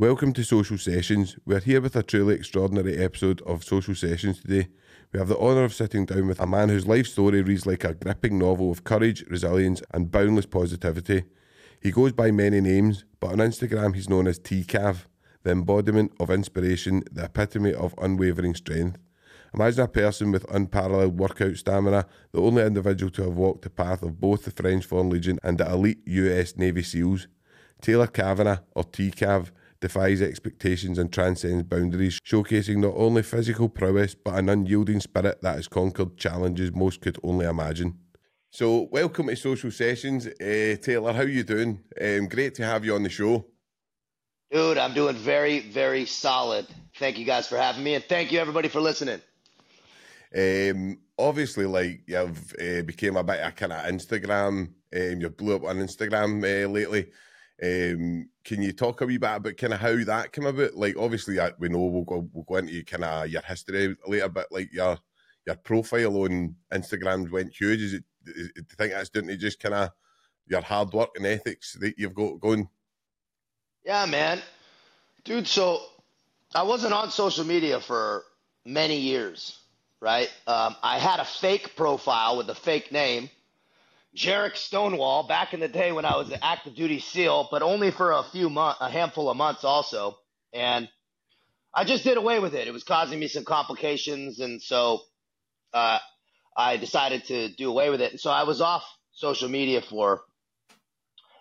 Welcome to Social Sessions. We're here with a truly extraordinary episode of Social Sessions today. We have the honour of sitting down with a man whose life story reads like a gripping novel of courage, resilience, and boundless positivity. He goes by many names, but on Instagram he's known as TCAV, the embodiment of inspiration, the epitome of unwavering strength. Imagine a person with unparalleled workout stamina, the only individual to have walked the path of both the French Foreign Legion and the elite US Navy SEALs. Taylor Cavanaugh, or TCAV, defies expectations and transcends boundaries, showcasing not only physical prowess but an unyielding spirit that has conquered challenges most could only imagine. So, welcome to Social Sessions, uh, Taylor. How you doing? Um, great to have you on the show. Dude, I'm doing very, very solid. Thank you guys for having me, and thank you everybody for listening. Um, obviously, like you've uh, became a bit of kind of Instagram. Um, you blew up on Instagram uh, lately. Um, can you talk a wee bit about kind of how that came about? Like, obviously, we know we'll go we'll go into kind of your history later, but like your your profile on Instagram went huge. Is it? Is, do you think that's down to just kind of your hard work and ethics that you've got going? Yeah, man, dude. So I wasn't on social media for many years, right? Um, I had a fake profile with a fake name Jarek Stonewall back in the day when I was an active duty SEAL, but only for a few months, a handful of months also. And I just did away with it. It was causing me some complications, and so uh, I decided to do away with it. And so I was off social media for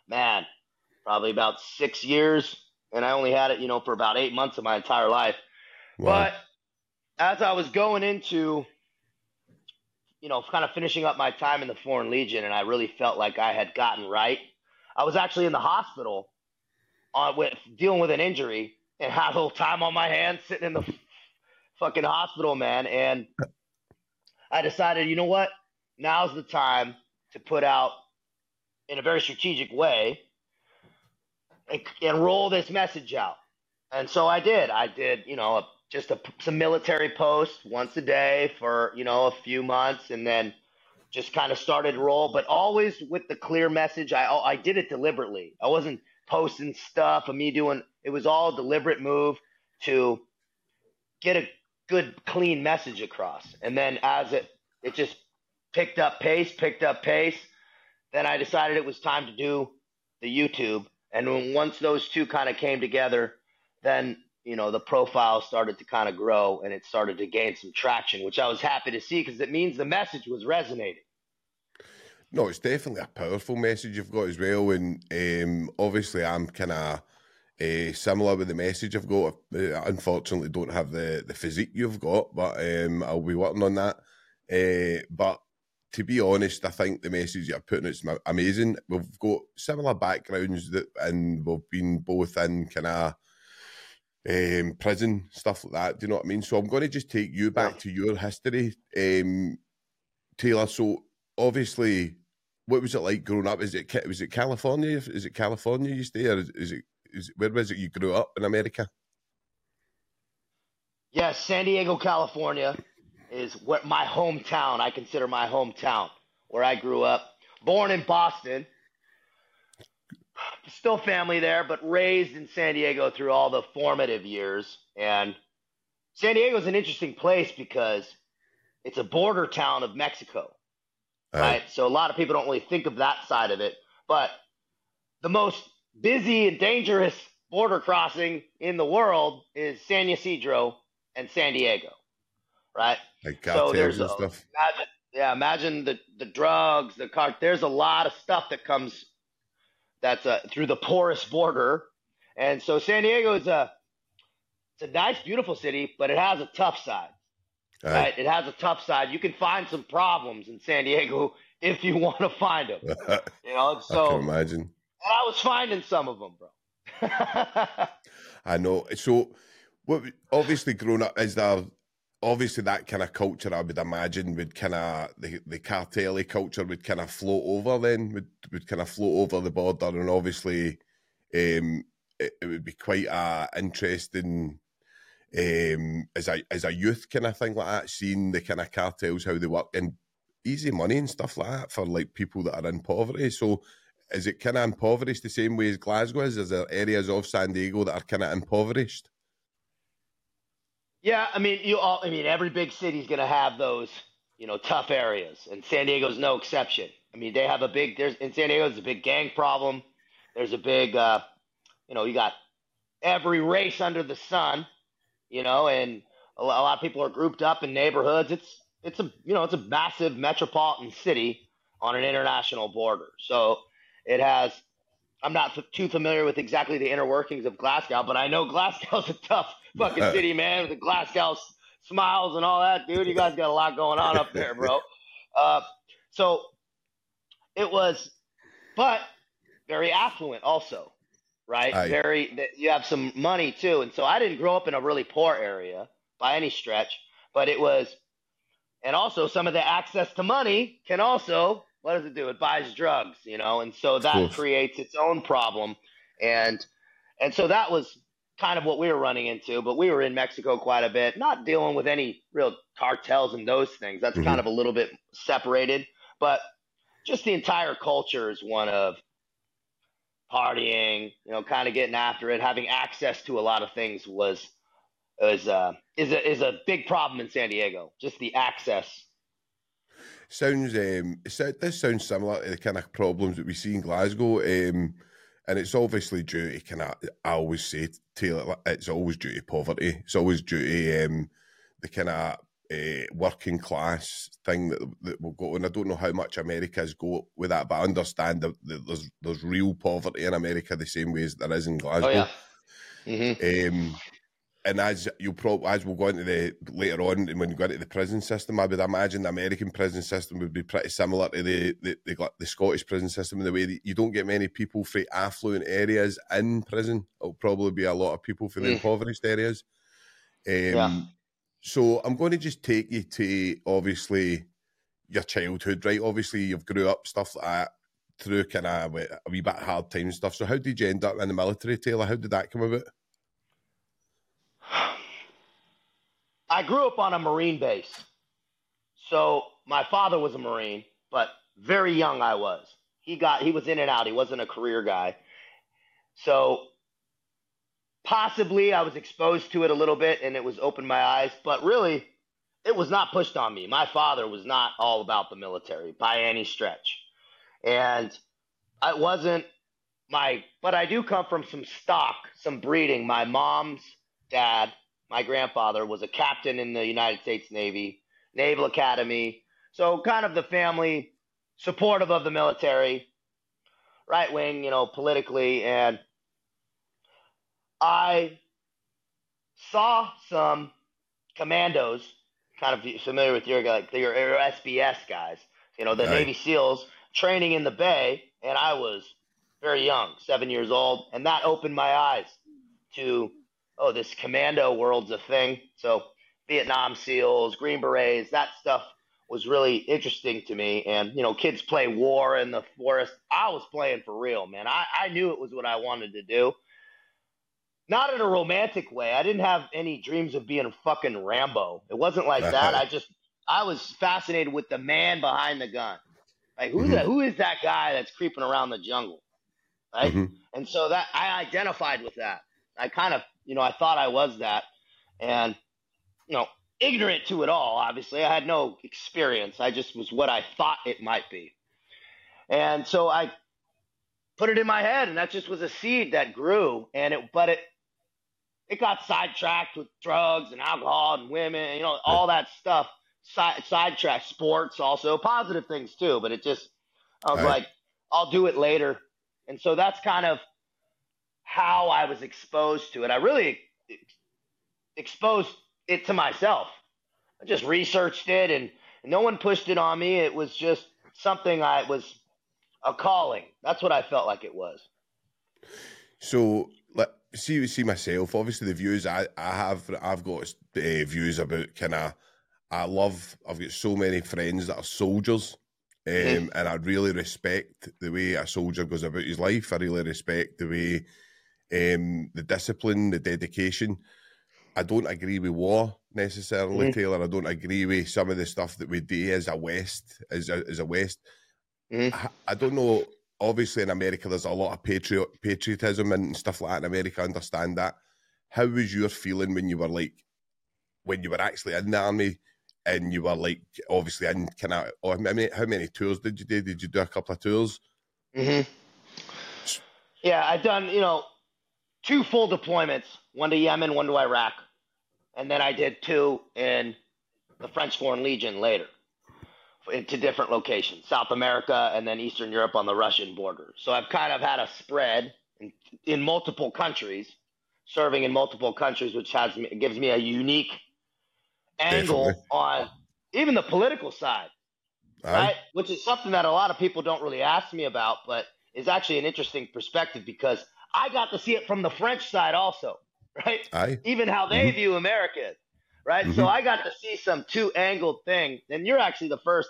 man, probably about six years, and I only had it, you know, for about eight months of my entire life. Wow. But as I was going into you know, kind of finishing up my time in the Foreign Legion, and I really felt like I had gotten right. I was actually in the hospital on with dealing with an injury and had a little time on my hands sitting in the fucking hospital, man. And I decided, you know what? Now's the time to put out in a very strategic way and, and roll this message out. And so I did. I did, you know, a just a, some military posts once a day for you know a few months, and then just kind of started roll. But always with the clear message. I I did it deliberately. I wasn't posting stuff of me doing. It was all a deliberate move to get a good clean message across. And then as it it just picked up pace, picked up pace. Then I decided it was time to do the YouTube. And once those two kind of came together, then you know, the profile started to kind of grow and it started to gain some traction, which I was happy to see because it means the message was resonating. No, it's definitely a powerful message you've got as well. And um, obviously, I'm kind of uh, similar with the message I've got. I unfortunately don't have the, the physique you've got, but um, I'll be working on that. Uh, but to be honest, I think the message you're putting is amazing. We've got similar backgrounds that, and we've been both in kind of um, prison, stuff like that. Do you know what I mean? So I'm going to just take you back to your history, um, Taylor. So obviously, what was it like growing up? Is it was it California? Is it California you stay, or is it is it, where was it you grew up in America? Yes, San Diego, California is what my hometown. I consider my hometown where I grew up. Born in Boston, still family there, but raised in San Diego through all the formative years. And San Diego is an interesting place because it's a border town of Mexico, right? So a lot of people don't really think of that side of it. But the most busy and dangerous border crossing in the world is San Ysidro and San Diego, right? Like so there's and a, stuff. Imagine, yeah, imagine the the drugs, the car. There's a lot of stuff that comes that's uh, through the porous border. And so San Diego is a it's a nice, beautiful city, but it has a tough side. Right. right? It has a tough side. You can find some problems in San Diego if you want to find them. you know, so I can imagine. And I was finding some of them, bro. I know. So, what obviously growing up is there obviously that kind of culture I would imagine would kind of the the cartelly culture would kind of float over then would would kind of float over the border and obviously um, it, it, would be quite a interesting um, as a as a youth kind of thing like that seeing the kind of cartels how they work and easy money and stuff like that for like people that are in poverty so is it kind of impoverished the same way as Glasgow is? Is there areas of San Diego that are kind of impoverished? Yeah, I mean, you all. I mean, every big city's going to have those, you know, tough areas, and San Diego's no exception. I mean, they have a big. There's in San Diego, there's a big gang problem. There's a big, uh, you know, you got every race under the sun, you know, and a lot of people are grouped up in neighborhoods. It's it's a you know it's a massive metropolitan city on an international border. So it has. I'm not too familiar with exactly the inner workings of Glasgow, but I know Glasgow's a tough fucking city, man. With the Glasgow smiles and all that, dude. You guys got a lot going on up there, bro. Uh, so it was, but very affluent also, right? Aye. Very. You have some money too, and so I didn't grow up in a really poor area by any stretch, but it was, and also some of the access to money can also what does it do? It buys drugs, you know, and so that creates its own problem, and and so that was kind of what we were running into. But we were in Mexico quite a bit, not dealing with any real cartels and those things. That's Mhm. kind of a little bit separated, but just the entire culture is one of partying, you know, kind of getting after it, having access to a lot of things was is uh is a is a big problem in San Diego. Just the access. Sounds um, it sou- does sound similar to the kind of problems that we see in Glasgow, um, and it's obviously due to kind of. I always say, Taylor, it's always due to poverty. It's always due to um, the kind of uh, working class thing that that will go. And I don't know how much America's go with that, but I understand that, there's there's real poverty in America the same way as there is in Glasgow. Oh yeah. hmm Um, and as you probably as we'll go into the later on, and when you go into the prison system, I would imagine the American prison system would be pretty similar to the the, the, the Scottish prison system in the way that you don't get many people from affluent areas in prison. It'll probably be a lot of people from the Mm. impoverished areas. Um, Yeah. So I'm going to just take you to obviously your childhood, right? Obviously, you've grew up stuff like that through kind of a wee bit hard time stuff. So how did you end up in the military, Taylor? How did that come about? I grew up on a Marine base. So my father was a Marine, but very young I was. He got he was in and out. He wasn't a career guy. So possibly I was exposed to it a little bit and it was opened my eyes, but really it was not pushed on me. My father was not all about the military by any stretch. And I wasn't my but I do come from some stock, some breeding. My mom's dad my grandfather was a captain in the United States Navy, Naval Academy. So kind of the family supportive of the military, right wing, you know, politically. And I saw some commandos, kind of familiar with your like your, your SBS guys, you know, the Right. Navy SEALs training in the Bay, and I was very young, seven years old, and that opened my eyes to oh, this commando world's a thing. So Vietnam SEALs, Green Berets, that stuff was really interesting to me. And, you know, kids play war in the forest. I was playing for real, man. I, I knew it was what I wanted to do. Not in a romantic way. I didn't have any dreams of being a fucking Rambo. It wasn't like that. I just, I was fascinated with the man behind the gun. Like, who, the, who is that guy that's creeping around the jungle? Right? Mhm. And so that I identified with that. I kind of, you know, I thought I was that, and you know, ignorant to it all. Obviously, I had no experience. I just was what I thought it might be, and so I put it in my head, and that just was a seed that grew. And it, but it, it got sidetracked with drugs and alcohol and women, you know, all that stuff. Side, sidetracked sports, also positive things too. But it just, I was Right. like, I'll do it later, and so that's kind of how I was exposed to it. I really exposed it to myself. I just researched it and no one pushed it on me. It was just something I was a calling. That's what I felt like it was. So, like, see, see myself. Obviously, the views I, I have, I've got uh, views about kind of. I love. I've got so many friends that are soldiers, um, and I really respect the way a soldier goes about his life. I really respect the way, um, the discipline, the dedication. I don't agree with war necessarily, Mhm. Taylor. I don't agree with some of the stuff that we do as a West, as a, as a West. Mhm. I, I don't know. obviously in America there's a lot of patriot patriotism and stuff like that in America. I understand that. How was your feeling when you were like when you were actually in the army and you were like obviously in kind of oh, how many how many tours did you do? Did you do a couple of tours? hmm Yeah, I've done you know two full deployments, one to Yemen, one to Iraq, and then I did two in the French Foreign Legion later into different locations, South America and then Eastern Europe on the Russian border. So I've kind of had a spread in, in multiple countries, serving in multiple countries, which has gives me a unique angle Definitely. on even the political side, Aye. right? Which is something that a lot of people don't really ask me about, but is actually an interesting perspective because I got to see it from the French side also, right? Aye. even how they Mhm. view America, right? So Mhm. I got to see some two angled thing, and you're actually the first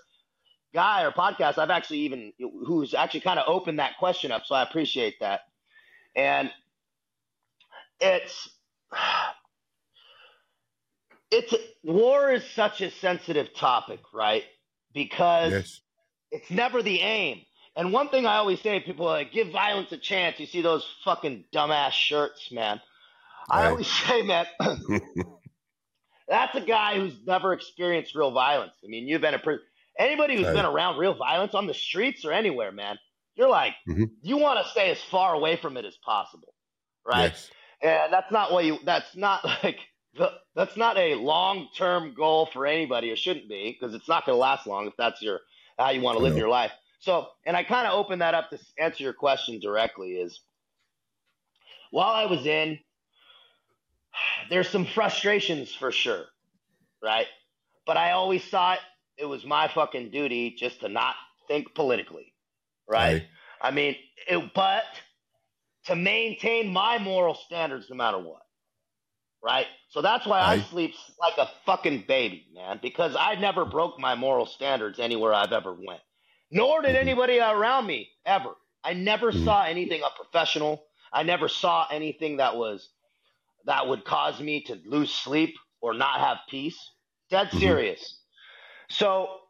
guy or podcast I've actually even who's actually kind of opened that question up. So I appreciate that, and it's it's war is such a sensitive topic, right? Because Yes. it's never the aim. And one thing I always say, people are like, give violence a chance. You see those fucking dumbass shirts, man. I always say, man, that's a guy who's never experienced real violence. I mean, you've been in prison. Anybody who's Right. been around real violence on the streets or anywhere, man, you're like, Mhm. you want to stay as far away from it as possible, right? Yes. And that's not what you. That's not like the. That's not a long term goal for anybody. It shouldn't be because it's not going to last long if that's your how you want to live your life. So, and I kind of open that up to answer your question directly. Is while I was in, there's some frustrations for sure, right? But I always thought it was my fucking duty just to not think politically, right? I mean, it, but to maintain my moral standards no matter what. Right? So that's why I sleep like a fucking baby, man, because I never broke my moral standards anywhere I've ever went. Nor did Mhm. anybody around me ever. I never Mhm. saw anything unprofessional. I never saw anything that was that would cause me to lose sleep or not have peace. Dead Mhm. serious. So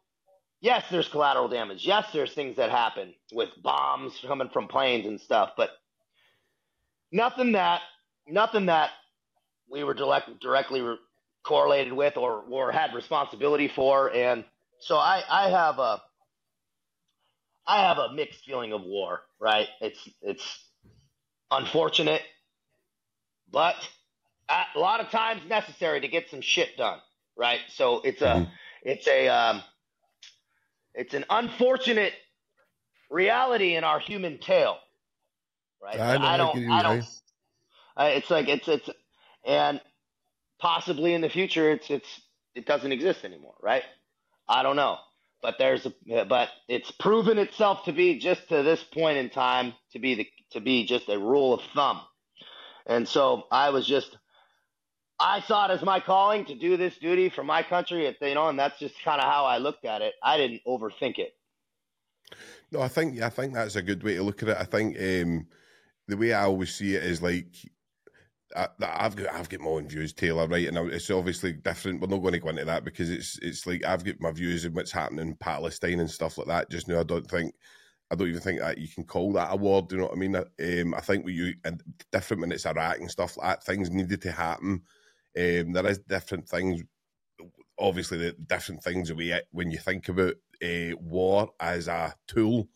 yes, there's collateral damage. Yes, there's things that happen with bombs coming from planes and stuff, but nothing that nothing that we were direct, directly re- correlated with or or had responsibility for. And so I I have a I have a mixed feeling of war. Right? It's it's unfortunate, but a lot of times necessary to get some shit done. Right? So it's a it's a um, it's an unfortunate reality in our human tale, right? I know, I I don't, I don't. I, it's like it's it's, and possibly in the future, it's it's it doesn't exist anymore, right? I don't know, but there's a but it's proven itself to be just to this point in time to be the to be just a rule of thumb, and so I was just. I saw it as my calling to do this duty for my country, if- you know, and that's just kind of how I looked at it. I didn't overthink it. No, I think I think that's a good way to look at it. I think um, the way I always see it is like I, I've got I've got my own views, Taylor, right? And it's obviously different. We're not going to go into that because it's it's like I've got my views on what's happening in Palestine and stuff like that. Just now, I don't think I don't even think that you can call that a war. Do you know what I mean? Um, I think we you and different when it's Iraq and stuff like that. Things needed to happen. Um, there is different things. Obviously, the different things we when you think about uh, war as a tool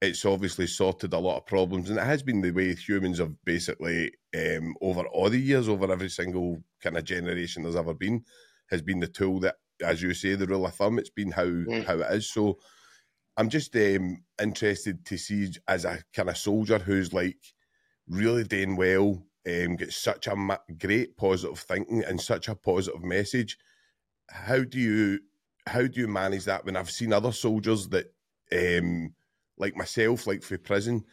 it's obviously sorted a lot of problems, and it has been the way humans have basically um, over all the years, over every single kind of generation there's ever been, has been the tool that, as you say, the rule of thumb. It's been how Mm. how it is. So I'm just um, interested to see as a kind of soldier who's like really doing well, um, gets such a ma- great positive thinking and such a positive message. How do you how do you manage that when I've seen other soldiers that um like myself, like for prison,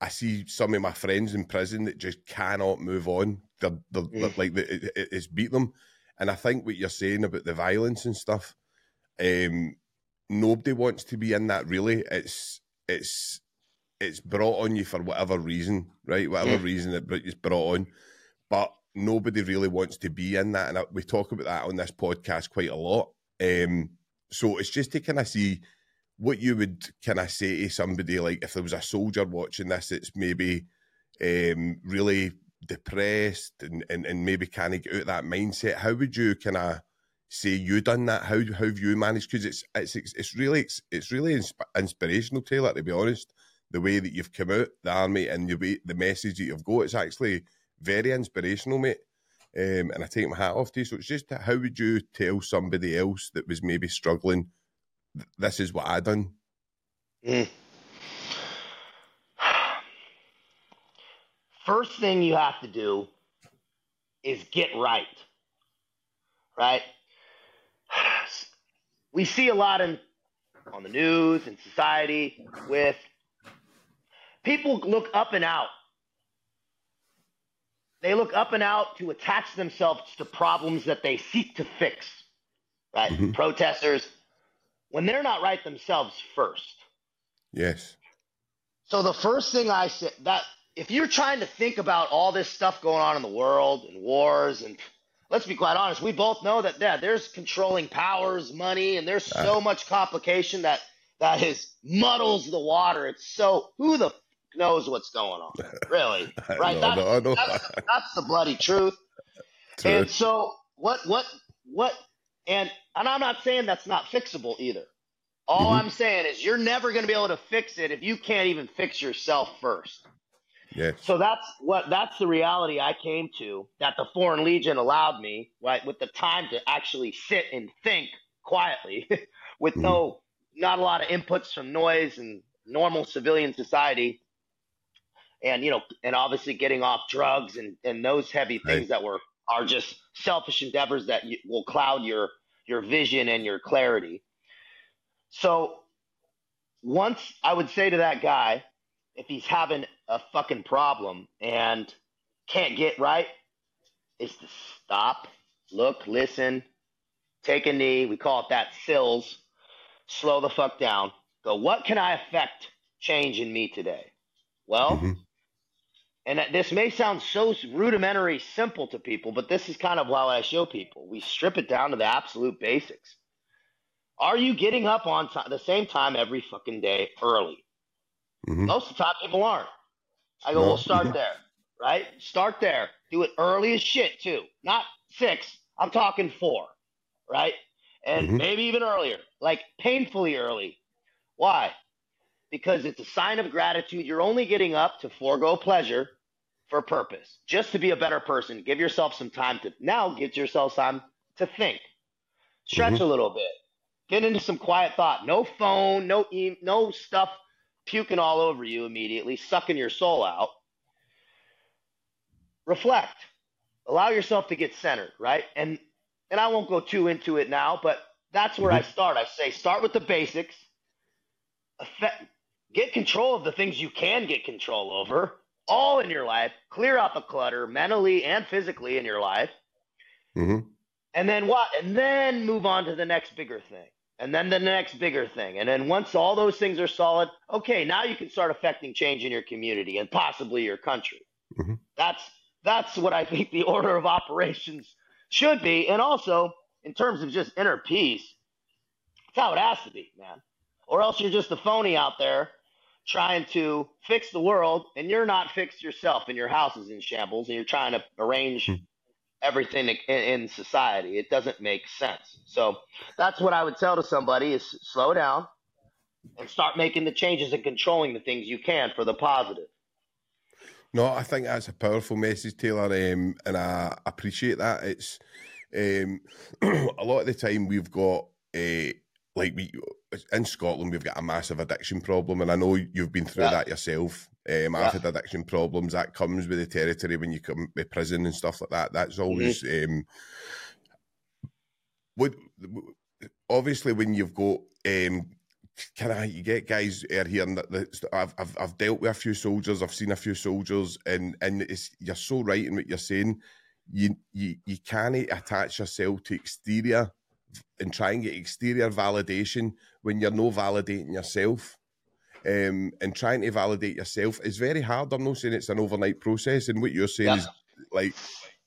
I see some of my friends in prison that just cannot move on. They're, they're, they're Mm. like it, it- it's beat them, and I think what you're saying about the violence and stuff, um, nobody wants to be in that. Really, it's it's it's brought on you for whatever reason, right? Whatever Mm. reason br- it's brought on, but nobody really wants to be in that, and I, we talk about that on this podcast quite a lot. Um, so it's just to kind of see what you would can I say to somebody like if there was a soldier watching this, it's maybe um, really depressed and, and, and maybe can't get out that mindset. How would you kind of say you done that? How how have you managed? Because it's it's it's really it's, it's really insp- inspirational, Taylor. To be honest, the way that you've come out the army and way the message that you've got, it's actually very inspirational, mate. Um, and I take my hat off to you. So it's just how would you tell somebody else that was maybe struggling? This is what I done. Mm. First thing you have to do is get right. Right? We see a lot in on the news and society with people look up and out they look up and out to attach themselves to problems that they seek to fix, right? Mm-hmm. Protesters, when they're not right themselves first. Yes. So the first thing I said that if you're trying to think about all this stuff going on in the world and wars and let's be quite honest, we both know that yeah, there's controlling powers, money, and there's so much complication that that is muddles the water. It's so who the f- knows what's going on. Really, right? That's, that's, that's, the bloody truth. True. And so, what, what, what? And and I'm not saying that's not fixable either. All mm-hmm. I'm saying is you're never going to be able to fix it if you can't even fix yourself first. Yes. So that's what that's the reality I came to that the Foreign Legion allowed me, right, with the time to actually sit and think quietly, with mm-hmm. no not a lot of inputs from noise and normal civilian society and you know, and obviously getting off drugs and and those heavy things right. that were are just selfish endeavors that you, will cloud your your vision and your clarity. So once I would say to that guy, if he's having a fucking problem and can't get right, is to stop, look, listen, take a knee. We call it that sills. Slow the fuck down. Go, what can I affect change in me today? Well, mm-hmm and this may sound so rudimentary simple to people, but this is kind of how I show people. We strip it down to the absolute basics. Are you getting up on t- the same time every fucking day early? Mm-hmm. Most of the time, people aren't. I go, no. well, start there, right? Start there. Do it early as shit, too. Not six. I'm talking four, right? And mm-hmm. maybe even earlier, like painfully early. Why? Because it's a sign of gratitude. You're only getting up to forego pleasure for purpose, just to be a better person. Give yourself some time to now get yourself time to think, stretch mm-hmm. a little bit, get into some quiet thought. No phone, no e- no stuff puking all over you immediately, sucking your soul out. Reflect. Allow yourself to get centered, right? And and I won't go too into it now, but that's where mm-hmm. I start. I say start with the basics. Effect, get control of the things you can get control over all in your life, clear out the clutter mentally and physically in your life. Mm-hmm. And then what? And then move on to the next bigger thing. And then the next bigger thing. And then once all those things are solid, okay, now you can start affecting change in your community and possibly your country. Mm-hmm. That's that's what I think the order of operations should be. And also, in terms of just inner peace, that's how it has to be, man. Or else you're just a phony out there trying to fix the world and you're not fixed yourself and your house is in shambles and you're trying to arrange hmm. everything in, in, society. It doesn't make sense. So that's what i would tell to somebody is slow down and start making the changes and controlling the things you can for the positive. No i think that's a powerful message taylor um, and i appreciate that. It's um, a lot of the time we've got uh, like we in Scotland, we've got a massive addiction problem, and I know you've been through yeah. that yourself. Um, I've had addiction problems. That comes with the territory when you come with prison and stuff like that. That's always mm-hmm. um, what. Obviously, when you've got um, can I you get guys out here and that I've, I've I've dealt with a few soldiers. I've seen a few soldiers, and and it's you're so right in what you're saying. You you you can't attach yourself to exterior and try and get exterior validation when you're no validating yourself. Um, and trying to validate yourself is very hard. I'm not saying it's an overnight process, and what you're saying yeah. is like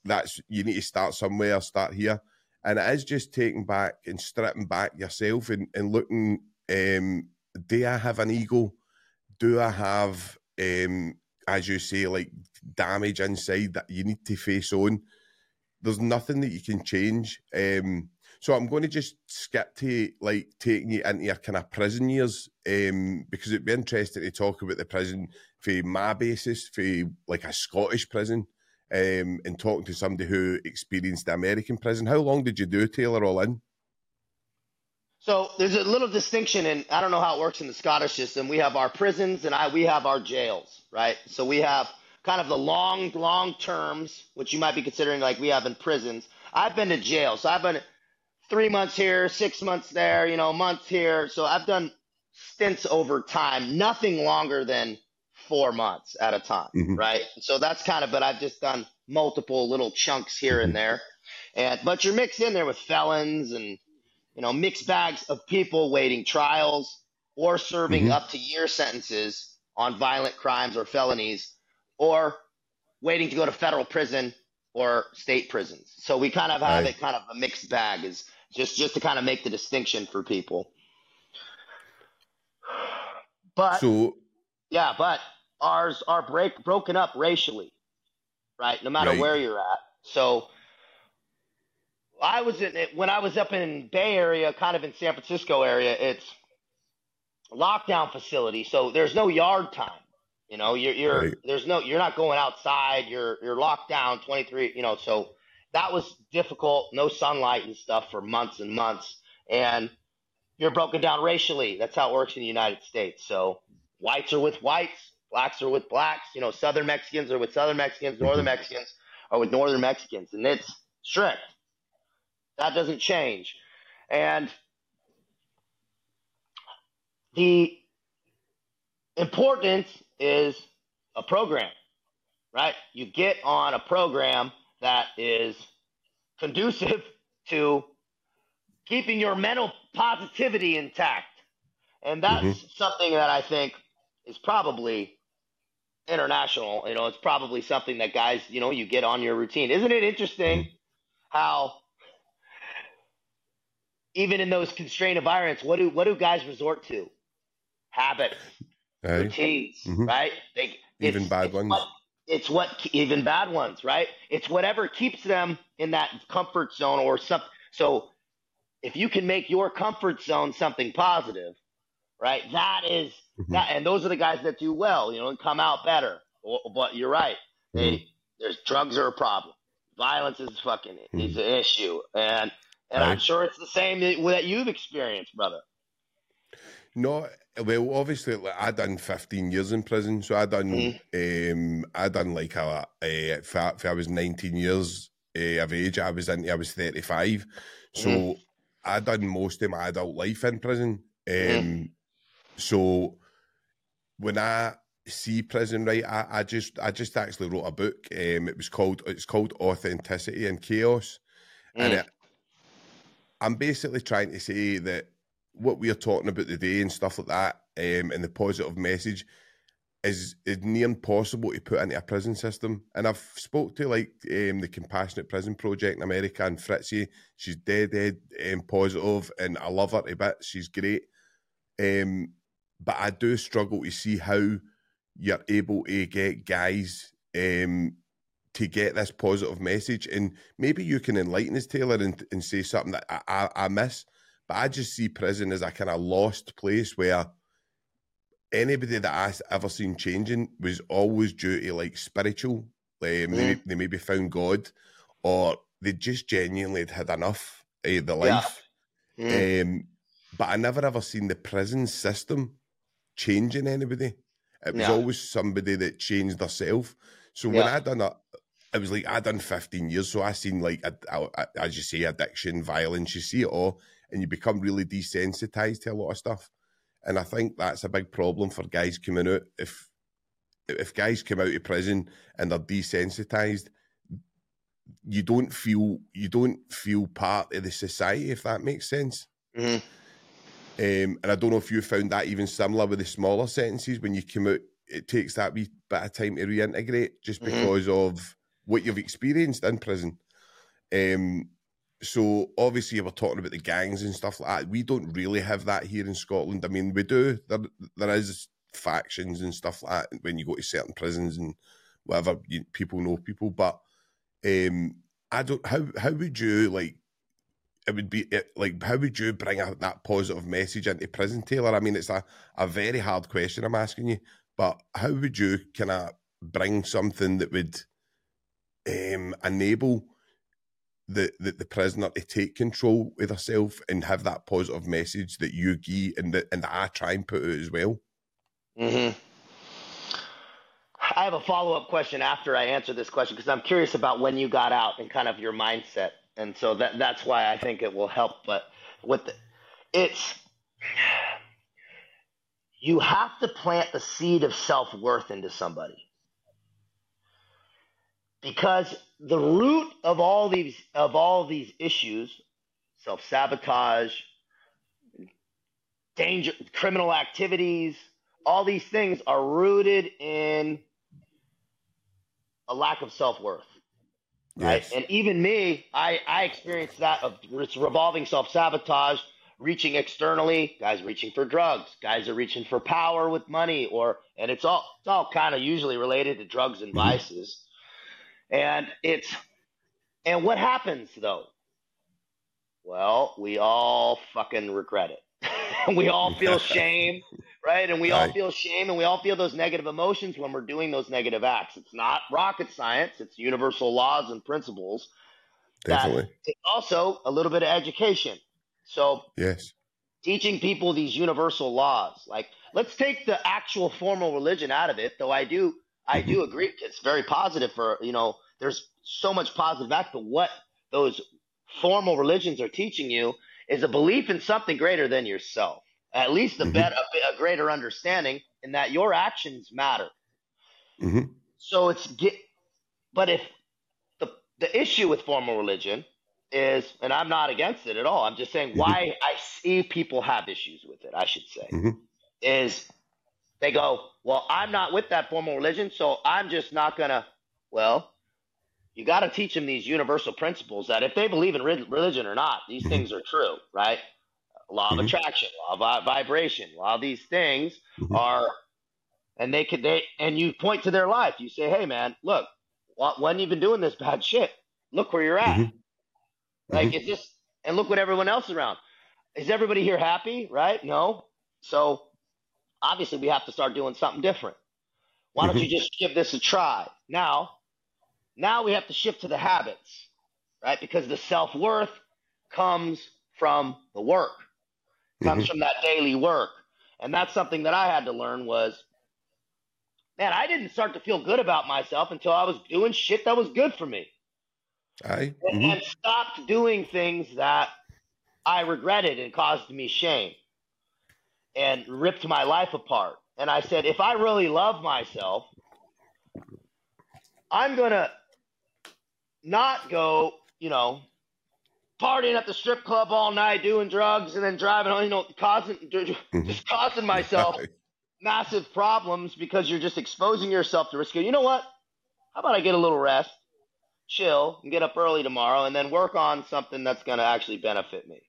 that's you need to start somewhere, start here, and it is just taking back and stripping back yourself and, and looking um, do I have an ego? Do I have, um, as you say, like damage inside that you need to face on? There's nothing that you can change. Um, so I'm going to just skip to like taking you into your kind of prison years um, because it'd be interesting to talk about the prison for my basis, for like a Scottish prison, um, and talking to somebody who experienced the American prison. How long did you do Taylor all in? So there's a little distinction, and I don't know how it works in the Scottish system. We have our prisons, and I we have our jails, right? So we have kind of the long, long terms, which you might be considering like we have in prisons. I've been to jail, so I've been three months here, six months there, you know, months here. So I've done stints over time, nothing longer than four months at a time, mm-hmm. right? So that's kind of, but I've just done multiple little chunks here and mm-hmm. there. And, but you're mixed in there with felons and, you know, mixed bags of people waiting trials or serving mm-hmm. up to year sentences on violent crimes or felonies or waiting to go to federal prison or state prisons. So we kind of have right. it kind of a mixed bag is just just to kind of make the distinction for people. But so, yeah, but ours are break broken up racially, right? No matter right. where you're at. So I was in it when I was up in Bay Area, kind of in San Francisco area. It's lockdown facility, so there's no yard time. You know, you're you're right. there's no you're not going outside. You're you're locked down 23. You know, so that was difficult. No sunlight and stuff for months and months, and you're broken down racially. That's how it works in the United States. So whites are with whites, blacks are with blacks. You know, Southern Mexicans are with Southern Mexicans, Northern. Mexicans are with Northern Mexicans, and it's strict. That doesn't change, and the importance is a program, right? You get on a program that is conducive to keeping your mental positivity intact. And that's mm-hmm. something that I think is probably international. You know, it's probably something that guys, you know, you get on your routine. Isn't it interesting mm-hmm. how even in those constrained environments, what do what do guys resort to? Habits, right. routines, mm-hmm. right? They, even bad ones. It's what even bad ones, right? It's whatever keeps them in that comfort zone or something. So if you can make your comfort zone something positive, right? That is, mm-hmm. that, and those are the guys that do well, you know, and come out better. But you're right. They, mm-hmm. there's drugs are a problem. Violence is fucking mm-hmm. is an issue, and and right. I'm sure it's the same that you've experienced, brother. No, well, obviously, like, I done 15 years in prison, so I done, mm. um, I done like a, a if, I, if I was 19 years uh, of age, I was in, I was 35, so mm. I done most of my adult life in prison. Um, mm. So when I see prison, right, I, I just, I just actually wrote a book. Um, it was called, it's called Authenticity and Chaos, and mm. it, I'm basically trying to say that what we're talking about today and stuff like that, um, and the positive message is is near impossible to put into a prison system. And I've spoke to like um, the Compassionate Prison Project in America and Fritzi. She's dead, dead, um, positive, and I love her to bits. She's great. Um, but I do struggle to see how you're able to get guys um, to get this positive message. And maybe you can enlighten us, Taylor, and, and say something that I, I, I miss. But I just see prison as a kind of lost place where anybody that I've ever seen changing was always due to like spiritual. Um, mm. they, they maybe found God, or they just genuinely had had enough of the life. Yeah. Mm. Um, but I never ever seen the prison system changing anybody. It was yeah. always somebody that changed themselves. So when yeah. I done that, it was like I done 15 years. So I seen like, as you say, addiction, violence, you see it all and you become really desensitized to a lot of stuff. And I think that's a big problem for guys coming out. If if guys come out of prison and they're desensitized, you don't feel you don't feel part of the society. If that makes sense. Mm-hmm. Um, and I don't know if you found that even similar with the smaller sentences when you come out. It takes that wee bit of time to reintegrate just mm-hmm. because of what you've experienced in prison. Um, so obviously we're talking about the gangs and stuff like that. We don't really have that here in Scotland. I mean, we do. There there is factions and stuff like that when you go to certain prisons and whatever. You, people know people, but um, I don't. How how would you like? It would be it, like how would you bring out that positive message into prison, Taylor? I mean, it's a, a very hard question I'm asking you, but how would you kind of bring something that would um, enable the, the, the prisoner to take control with herself and have that positive message that you give and that and that I try and put out as well. hmm I have a follow up question after I answer this question because I'm curious about when you got out and kind of your mindset, and so that that's why I think it will help. But with the, it's you have to plant the seed of self worth into somebody because the root of all these of all these issues self-sabotage danger criminal activities all these things are rooted in a lack of self-worth right Yes. and even me i i experienced that of it's revolving self-sabotage reaching externally guys reaching for drugs guys are reaching for power with money or and it's all it's all kind of usually related to drugs and Mhm. vices and it's and what happens though? Well, we all fucking regret it. we all feel shame, right? And we all feel shame and we all feel those negative emotions when we're doing those negative acts. It's not rocket science, it's universal laws and principles. Definitely. Also a little bit of education. So Yes. teaching people these universal laws. Like, let's take the actual formal religion out of it, though I do, I do agree. It's very positive for, you know, there's so much positive act, but what those formal religions are teaching you is a belief in something greater than yourself. At least a Mhm. better, a, a greater understanding in that your actions matter. hmm So it's get, but if the the issue with formal religion is, and I'm not against it at all. I'm just saying why I see people have issues with it. I should say Mhm. is they go, well, I'm not with that formal religion, so I'm just not gonna. Well, you got to teach them these universal principles that if they believe in re- religion or not, these things are true, right? Law of Mhm. attraction, law of vibration, law of these things Mhm. are, and they could they and you point to their life. You say, hey man, look, wh- when you've been doing this bad shit, look where you're at. Mhm. Like it's just, and look what everyone else around. Is everybody here happy? Right? No. So obviously we have to start doing something different. Why don't you just give this a try? Now, now we have to shift to the habits, right? Because the self worth comes from the work, comes Mhm. from that daily work, and that's something that I had to learn was, man, I didn't start to feel good about myself until I was doing shit that was good for me I and, Mhm. and stopped doing things that I regretted and caused me shame and ripped my life apart. And I said, if I really love myself, I'm going to not go, you know, partying at the strip club all night, doing drugs, and then driving, you know, causing, just causing myself massive problems because you're just exposing yourself to risk. You know what? How about I get a little rest, chill, and get up early tomorrow, and then work on something that's going to actually benefit me,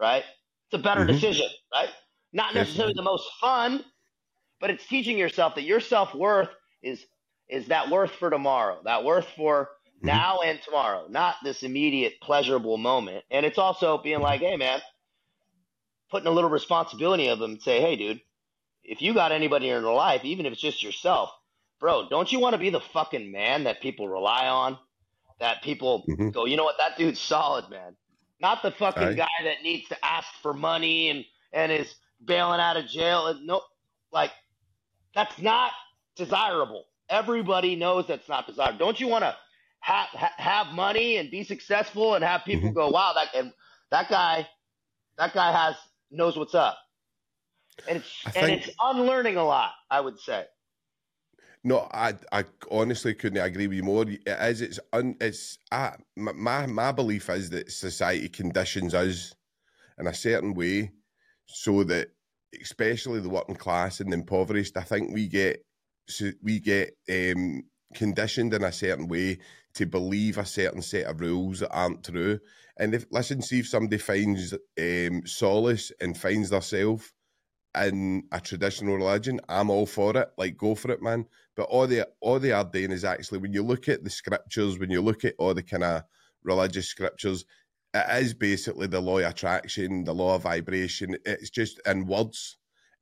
right? It's a better Mhm. decision, right? Not necessarily the most fun, but it's teaching yourself that your self worth is is that worth for tomorrow, that worth for Mhm. now and tomorrow, not this immediate pleasurable moment. And it's also being like, hey man, putting a little responsibility of them. Say, hey dude, if you got anybody in your life, even if it's just yourself, bro, don't you want to be the fucking man that people rely on? That people Mhm. go, you know what, that dude's solid, man. Not the fucking guy that needs to ask for money and and is bailing out of jail. And no, like that's not desirable. Everybody knows that's not desirable. Don't you want to have ha- have money and be successful and have people Mhm. go, wow, that and that guy, that guy has knows what's up. And it's I and it's unlearning a lot. I would say. No, I I honestly couldn't agree with you more. It is. It's un. It's I, my my my belief is that society conditions us in a certain way, so that especially the working class and the impoverished, I think we get we get um, conditioned in a certain way to believe a certain set of rules that aren't true. And if listen, see if somebody finds um, solace and finds themselves in a traditional religion, I'm all for it. Like go for it, man. But all they all they are doing is actually when you look at the scriptures, when you look at all the kind of religious scriptures, it is basically the law of attraction, the law of vibration. It's just in words.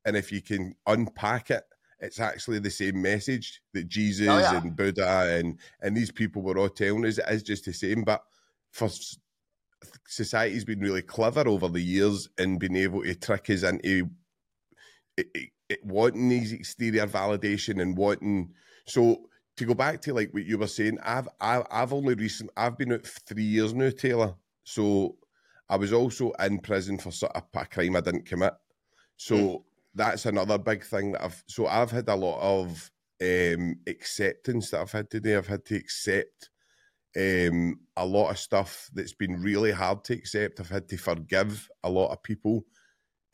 And if you can unpack it, it's actually the same message that Jesus oh, yeah. and Buddha and and these people were all telling us. It is just the same, but for society's been really clever over the years in being able to trick us into it, it, it, wanting these exterior validation and wanting so to go back to like what you were saying, I've I've, I've only recent I've been out three years now, Taylor. So I was also in prison for sort of a crime I didn't commit. So mm. that's another big thing that I've so I've had a lot of um, acceptance that I've had today. I've had to accept um, a lot of stuff that's been really hard to accept. I've had to forgive a lot of people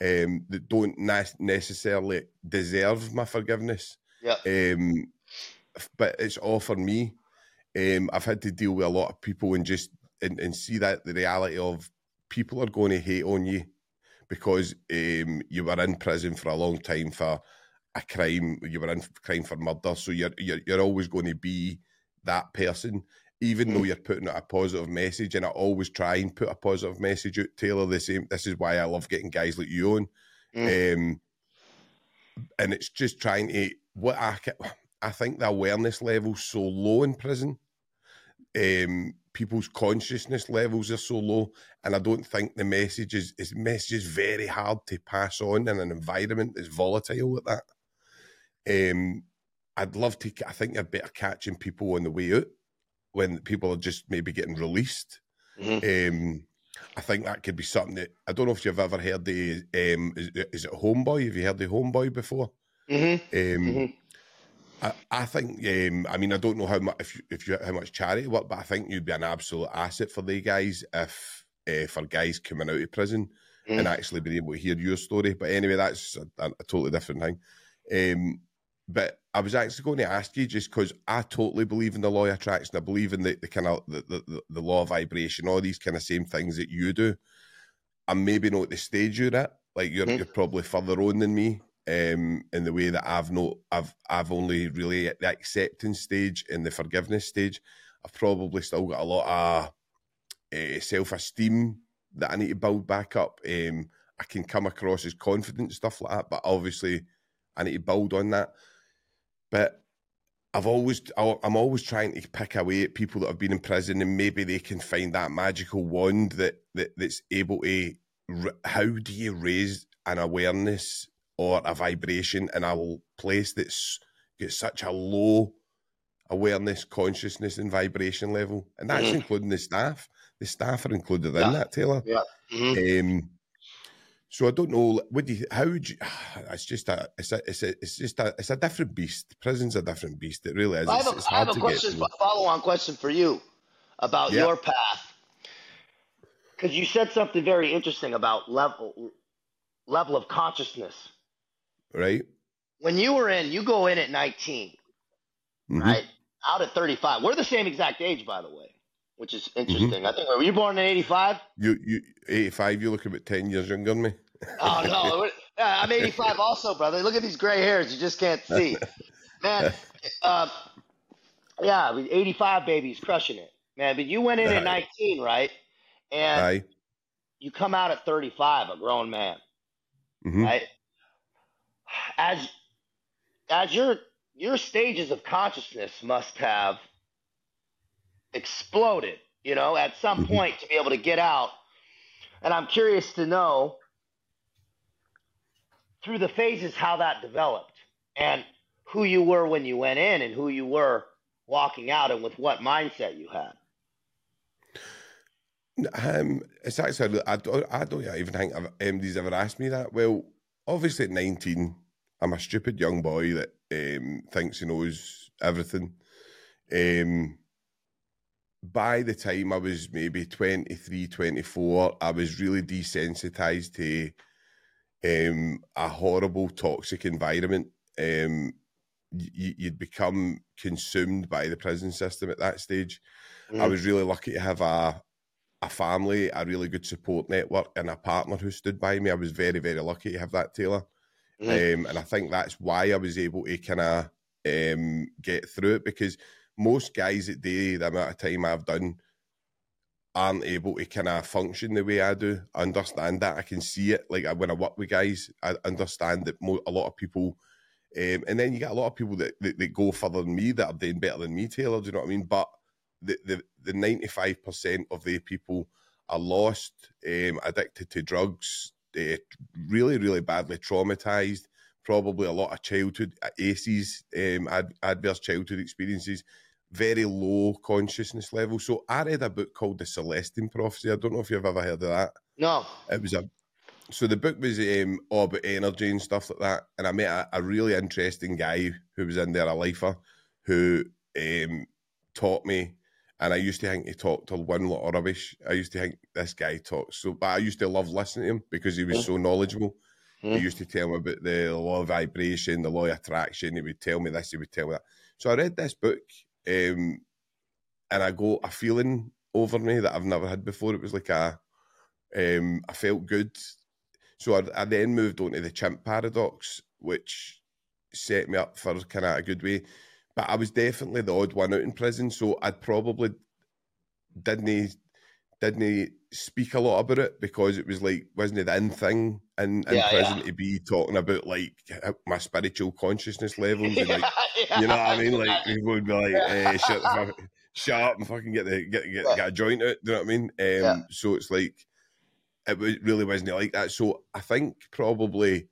um, that don't necessarily deserve my forgiveness. Yeah. Um, but it's all for me. Um, I've had to deal with a lot of people and just and, and see that the reality of people are going to hate on you because um, you were in prison for a long time for a crime. You were in crime for murder, so you're you're, you're always going to be that person even though mm. you're putting out a positive message, and I always try and put a positive message out, Taylor, the same. This is why I love getting guys like you on. Mm. Um, and it's just trying to what I I think the awareness level's so low in prison. Um, people's consciousness levels are so low, and I don't think the message is, is message is very hard to pass on in an environment that's volatile like that. Um, I'd love to. I think you're better catching people on the way out when people are just maybe getting released. Mm-hmm. Um, I think that could be something that I don't know if you've ever heard the um, is, is, it Homeboy? Have you heard the Homeboy before? Mm-hmm. Um, mm-hmm. I, I, think um, I mean I don't know how much if you, if you how much charity work, but I think you'd be an absolute asset for the guys if uh, for guys coming out of prison and mm-hmm. actually being able to hear your story. But anyway, that's a, a totally different thing. Um, but I was actually going to ask you just because I totally believe in the law of attraction. I believe in the, the kind of the, the, the law of vibration, all these kind of same things that you do. I'm maybe not at the stage you're at. Like you're mm-hmm. you're probably further on than me. Um, in the way that I've not I've I've only really at the acceptance stage and the forgiveness stage. I've probably still got a lot of uh, self esteem that I need to build back up. Um, I can come across as confident stuff like that, but obviously I need to build on that. But I've always, I'm always trying to pick away at people that have been in prison, and maybe they can find that magical wand that, that that's able to. How do you raise an awareness or a vibration in a place that's got such a low awareness, consciousness, and vibration level? And that's mm-hmm. including the staff. The staff are included yeah. in that, Taylor. Yeah. Mm-hmm. Um, so I don't know. Would you? How would you? It's just a. It's a. It's a. It's just a. It's a different beast. Prison's a different beast. It really is. I have a, I have a question. Follow on question for you about yep. your path, because you said something very interesting about level level of consciousness. Right. When you were in, you go in at 19, mm-hmm. right? Out at 35. We're the same exact age, by the way which is interesting. Mm-hmm. I think were you born in '85? You you '85. You look about ten years younger than me. oh no, I'm 85 also, brother. Look at these gray hairs. You just can't see, man. Uh, yeah, 85 babies crushing it, man. But you went in Aye. at 19, right? And Aye. you come out at 35, a grown man, mm-hmm. right? As as your your stages of consciousness must have exploded, you know, at some mm-hmm. point to be able to get out. And I'm curious to know through the phases how that developed and who you were when you went in and who you were walking out and with what mindset you had. Um, it's actually I don't I don't even think MD's ever asked me that. Well, obviously at nineteen, I'm a stupid young boy that um, thinks he knows everything. Um, by the time I was maybe 23, 24, I was really desensitized to um, a horrible, toxic environment. Um, you, would become consumed by the prison system at that stage. Mm. I was really lucky to have a a family, a really good support network, and a partner who stood by me. I was very, very lucky to have that, Taylor. Mm. Um, and I think that's why I was able to kind of um, get through it because most guys at do the amount of time I've done aren't able to kind of function the way I do. I understand that. I can see it. Like when I work with guys, I understand that mo- a lot of people, um, and then you get a lot of people that, that, that, go further than me that are doing better than me, Taylor. Do you know what I mean? But the the the ninety five percent of the people are lost, um, addicted to drugs, uh, really really badly traumatized. Probably a lot of childhood uh, ACEs, um, ad- adverse childhood experiences very low consciousness level. So I read a book called The Celestine Prophecy. I don't know if you've ever heard of that. No. It was a so the book was um, all about energy and stuff like that. And I met a, a really interesting guy who was in there, a lifer, who um, taught me. And I used to think he talked a one lot of rubbish. I used to think this guy talks so, but I used to love listening to him because he was so knowledgeable. Mm. He used to tell me about the law of vibration, the law of attraction. He would tell me this, he would tell me that. So I read this book um, and I got a feeling over me that I've never had before. It was like a, um, I felt good. So I, I then moved on to the chimp paradox, which set me up for kind of a good way. But I was definitely the odd one out in prison, so I'd probably didn't didn't speak a lot about it because it was like wasn't it the in thing in, in yeah, prison yeah. to be talking about like my spiritual consciousness levels and like yeah, you know what I mean? Like people would be like eh, shut, fuck, shut up and fucking get the get get, get a joint out do you know what I mean? Um, so it's like it really wasn't like that. So I think probably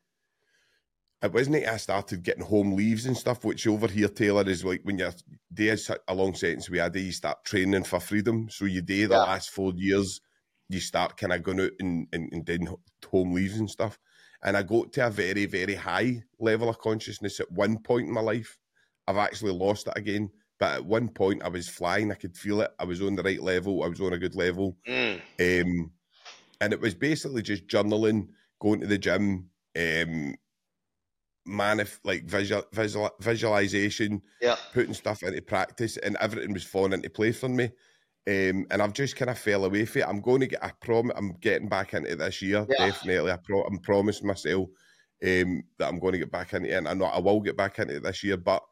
it wasn't it I started getting home leaves and stuff, which over here, Taylor, is like when you're day a long sentence we had, you start training for freedom. So you do the yeah. last four years, you start kind of going out and, and, and doing home leaves and stuff. And I got to a very, very high level of consciousness at one point in my life. I've actually lost it again. But at one point, I was flying. I could feel it. I was on the right level. I was on a good level. Mm. Um, and it was basically just journaling, going to the gym, um, manif- like visual, visual visualization, yeah. putting stuff into practice, and everything was falling into place for me. Um, and I've just kind of fell away from it. I'm going to get. I prom. I'm getting back into this year. Yeah. Definitely. I pro- I'm promising myself um, that I'm going to get back into it, and I know I will get back into it this year. But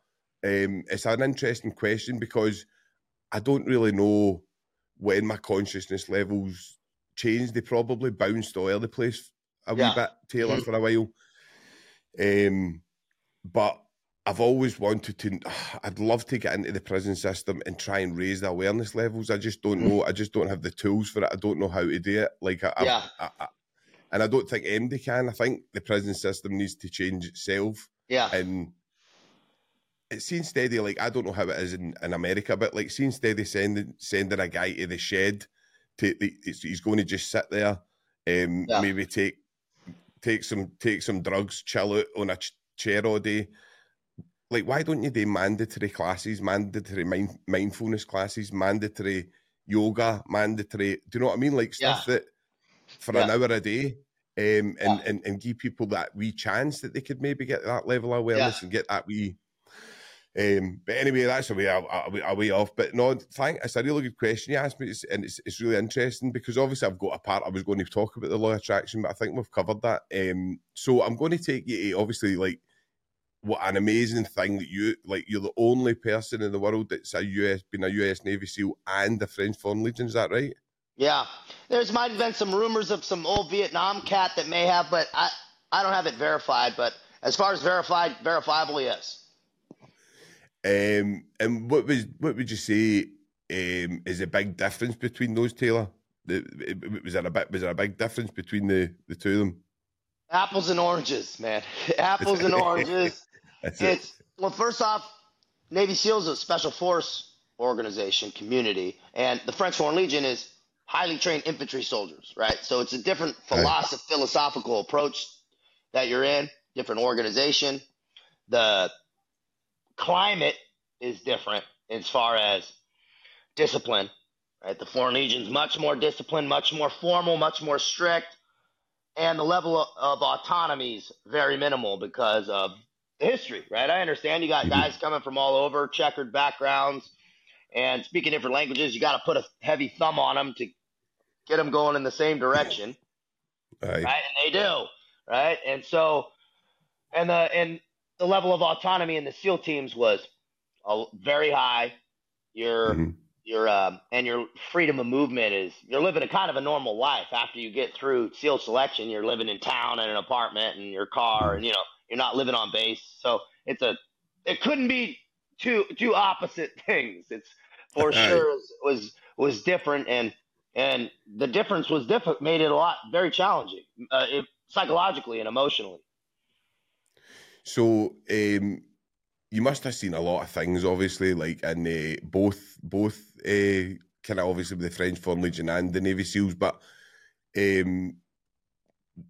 um, it's an interesting question because I don't really know when my consciousness levels changed. They probably bounced all over the place a yeah. wee bit, Taylor, mm-hmm. for a while. Um, but I've always wanted to. I'd love to get into the prison system and try and raise the awareness levels. I just don't know. I just don't have the tools for it. I don't know how to do it. Like, I, yeah. I, I, and I don't think MD can. I think the prison system needs to change itself. Yeah. And it seems steady. Like I don't know how it is in, in America, but like seems steady sending sending a guy to the shed. To he's going to just sit there, um, yeah. maybe take take some take some drugs, chill out on a ch- chair all day. Like, why don't you do mandatory classes, mandatory mind- mindfulness classes, mandatory yoga, mandatory? Do you know what I mean? Like stuff yeah. that for yeah. an hour a day, um, and, yeah. and and give people that wee chance that they could maybe get that level of awareness and get that wee um, but anyway, that's a way, a, a, way off. But no, thank. It's a really good question you asked me, and it's, it's really interesting because obviously I've got a part I was going to talk about the law of attraction, but I think we've covered that. Um, so I'm going to take you to obviously like what an amazing thing that you like. You're the only person in the world that's a US, been a US Navy SEAL and a French Foreign Legion. Is that right? Yeah, there's might have been some rumors of some old Vietnam cat that may have, but I I don't have it verified. But as far as verified, verifiable, yes. Um, and what was what would you say um, is a big difference between those, Taylor? The, was there a bit was there a big difference between the, the two of them? Apples and oranges, man. Apples and oranges. it's it. well, first off, Navy SEALs is a special force organization community, and the French Foreign Legion is highly trained infantry soldiers, right? So it's a different philosophy, philosophical approach that you're in, different organization. The climate is different as far as discipline. Right, the Foreign Legion's much more disciplined, much more formal, much more strict, and the level of, of autonomy is very minimal because of history, right? I understand you got guys coming from all over, checkered backgrounds, and speaking different languages. You got to put a heavy thumb on them to get them going in the same direction, right? right? And they do, right? And so, and the and the level of autonomy in the SEAL teams was very high. You're mm-hmm. you're um, and your freedom of movement is you're living a kind of a normal life after you get through SEAL selection. You're living in town in an apartment and your car, and you know you're not living on base. So it's a it couldn't be two two opposite things. It's for sure was, was was different and and the difference was different made it a lot very challenging uh, it, psychologically and emotionally so um, you must have seen a lot of things obviously like in uh, both both uh, kind of obviously the french foreign legion and the navy seals but um,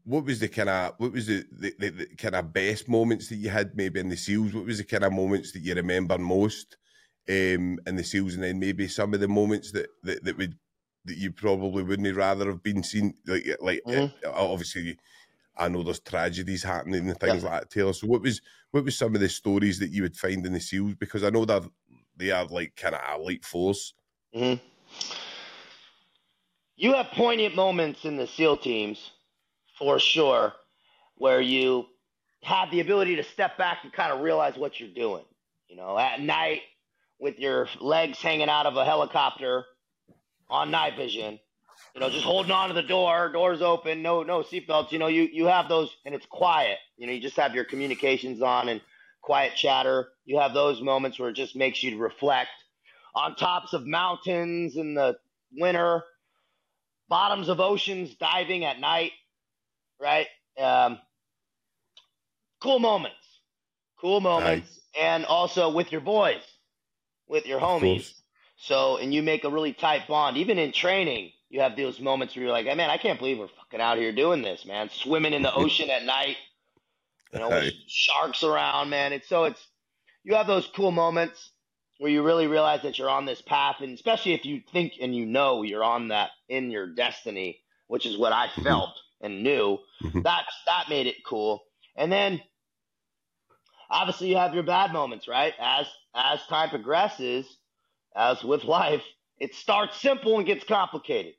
what was the kind of what was the, the, the, the kind of best moments that you had maybe in the seals what was the kind of moments that you remember most um, in the seals, and then maybe some of the moments that that, that would that you probably wouldn't rather have been seen. Like like mm-hmm. uh, obviously, I know there's tragedies happening and things yeah. like that, Taylor. So what was what was some of the stories that you would find in the seals? Because I know that they are like kind of elite force. Mm-hmm. You have poignant moments in the SEAL teams, for sure, where you have the ability to step back and kind of realize what you're doing. You know, at night with your legs hanging out of a helicopter on night vision, you know, just holding on to the door, doors open, no no seatbelts. You know, you you have those, and it's quiet. You know, you just have your communications on and quiet chatter. You have those moments where it just makes you reflect on tops of mountains in the winter, bottoms of oceans, diving at night, right? Um, cool moments, cool moments, nice. and also with your boys with your homies. So, and you make a really tight bond. Even in training, you have those moments where you're like, hey, man, I can't believe we're fucking out here doing this, man. Swimming in the ocean at night, you know, with sharks around, man. It's so it's, you have those cool moments where you really realize that you're on this path. And especially if you think and you know you're on that in your destiny, which is what I mm-hmm. felt and knew, mm-hmm. that's, that made it cool. And then obviously you have your bad moments, right? As as time progresses, as with life, it starts simple and gets complicated.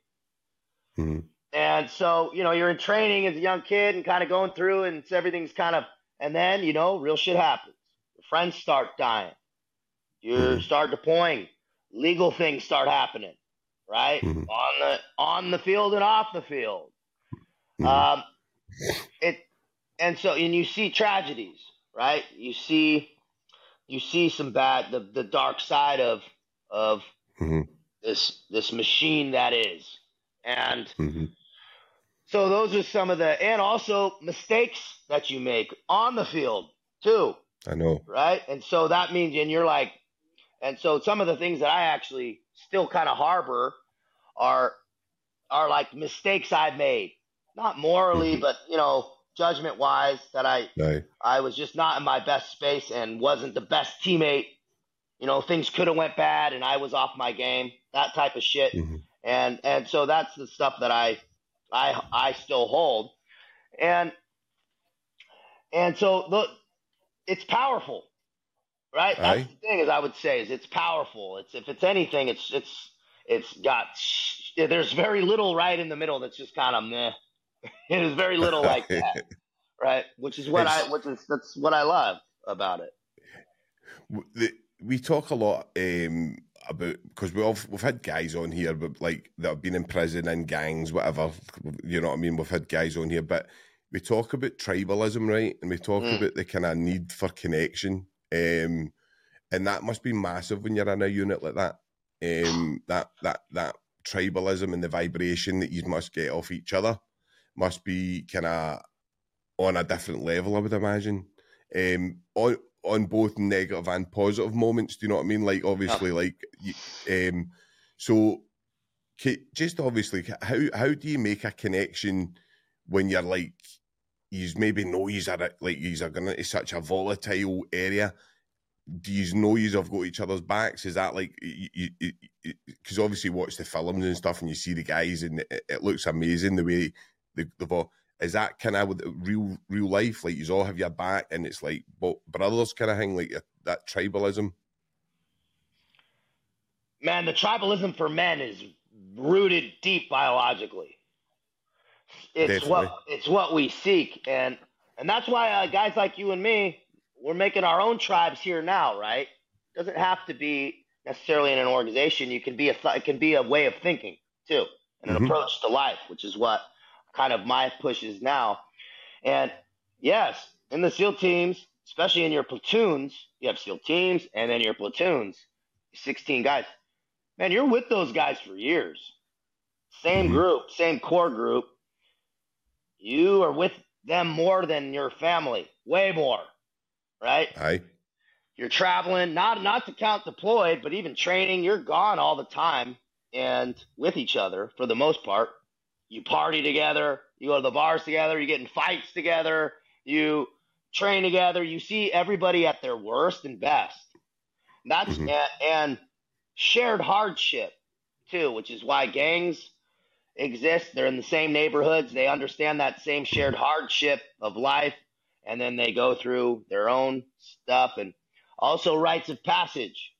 Mm-hmm. And so, you know, you're in training as a young kid and kind of going through, and everything's kind of, and then, you know, real shit happens. Your friends start dying. You mm-hmm. start deploying. Legal things start happening, right? Mm-hmm. On the on the field and off the field. Mm-hmm. Um, it, and so, and you see tragedies, right? You see you see some bad the, the dark side of of mm-hmm. this this machine that is and mm-hmm. so those are some of the and also mistakes that you make on the field too i know right and so that means and you're like and so some of the things that i actually still kind of harbor are are like mistakes i've made not morally mm-hmm. but you know judgment wise that I. I was just not in my best space and wasn't the best teammate. You know, things could have went bad and I was off my game. That type of shit. Mm-hmm. And and so that's the stuff that I I I still hold. And and so the it's powerful. Right? That's the thing is I would say is it's powerful. It's if it's anything it's it's it's got there's very little right in the middle that's just kind of meh it is very little like that, right? Which is what it's, I, which is that's what I love about it. we talk a lot um, about because we've we've had guys on here, but like that have been in prison and gangs, whatever. You know what I mean? We've had guys on here, but we talk about tribalism, right? And we talk mm. about the kind of need for connection, um, and that must be massive when you're in a unit like that. Um, that that that tribalism and the vibration that you must get off each other must be kind of on a different level, I would imagine. Um, on on both negative and positive moments. Do you know what I mean? Like obviously, yeah. like um, so. Just obviously, how how do you make a connection when you're like, you maybe know you are like you are going into such a volatile area? do you know you have got each other's backs? Is that like because obviously watch the films and stuff and you see the guys and it, it looks amazing the way the, the is that kind of with real real life? Like you all have your back, and it's like but brothers kind of thing, like that tribalism. Man, the tribalism for men is rooted deep biologically. It's Definitely. what it's what we seek, and and that's why uh, guys like you and me, we're making our own tribes here now, right? Doesn't have to be necessarily in an organization. You can be a th- it can be a way of thinking too, and an mm-hmm. approach to life, which is what kind of my push is now. And yes, in the SEAL teams, especially in your platoons, you have SEAL teams, and then your platoons, 16 guys. Man, you're with those guys for years. Same mm-hmm. group, same core group. You are with them more than your family, way more, right? Aye. You're traveling, not not to count deployed, but even training. You're gone all the time and with each other for the most part. You party together, you go to the bars together, you get in fights together, you train together. You see everybody at their worst and best. That's mm-hmm. and, and shared hardship too, which is why gangs exist. They're in the same neighborhoods. They understand that same shared hardship of life, and then they go through their own stuff and also rites of passage.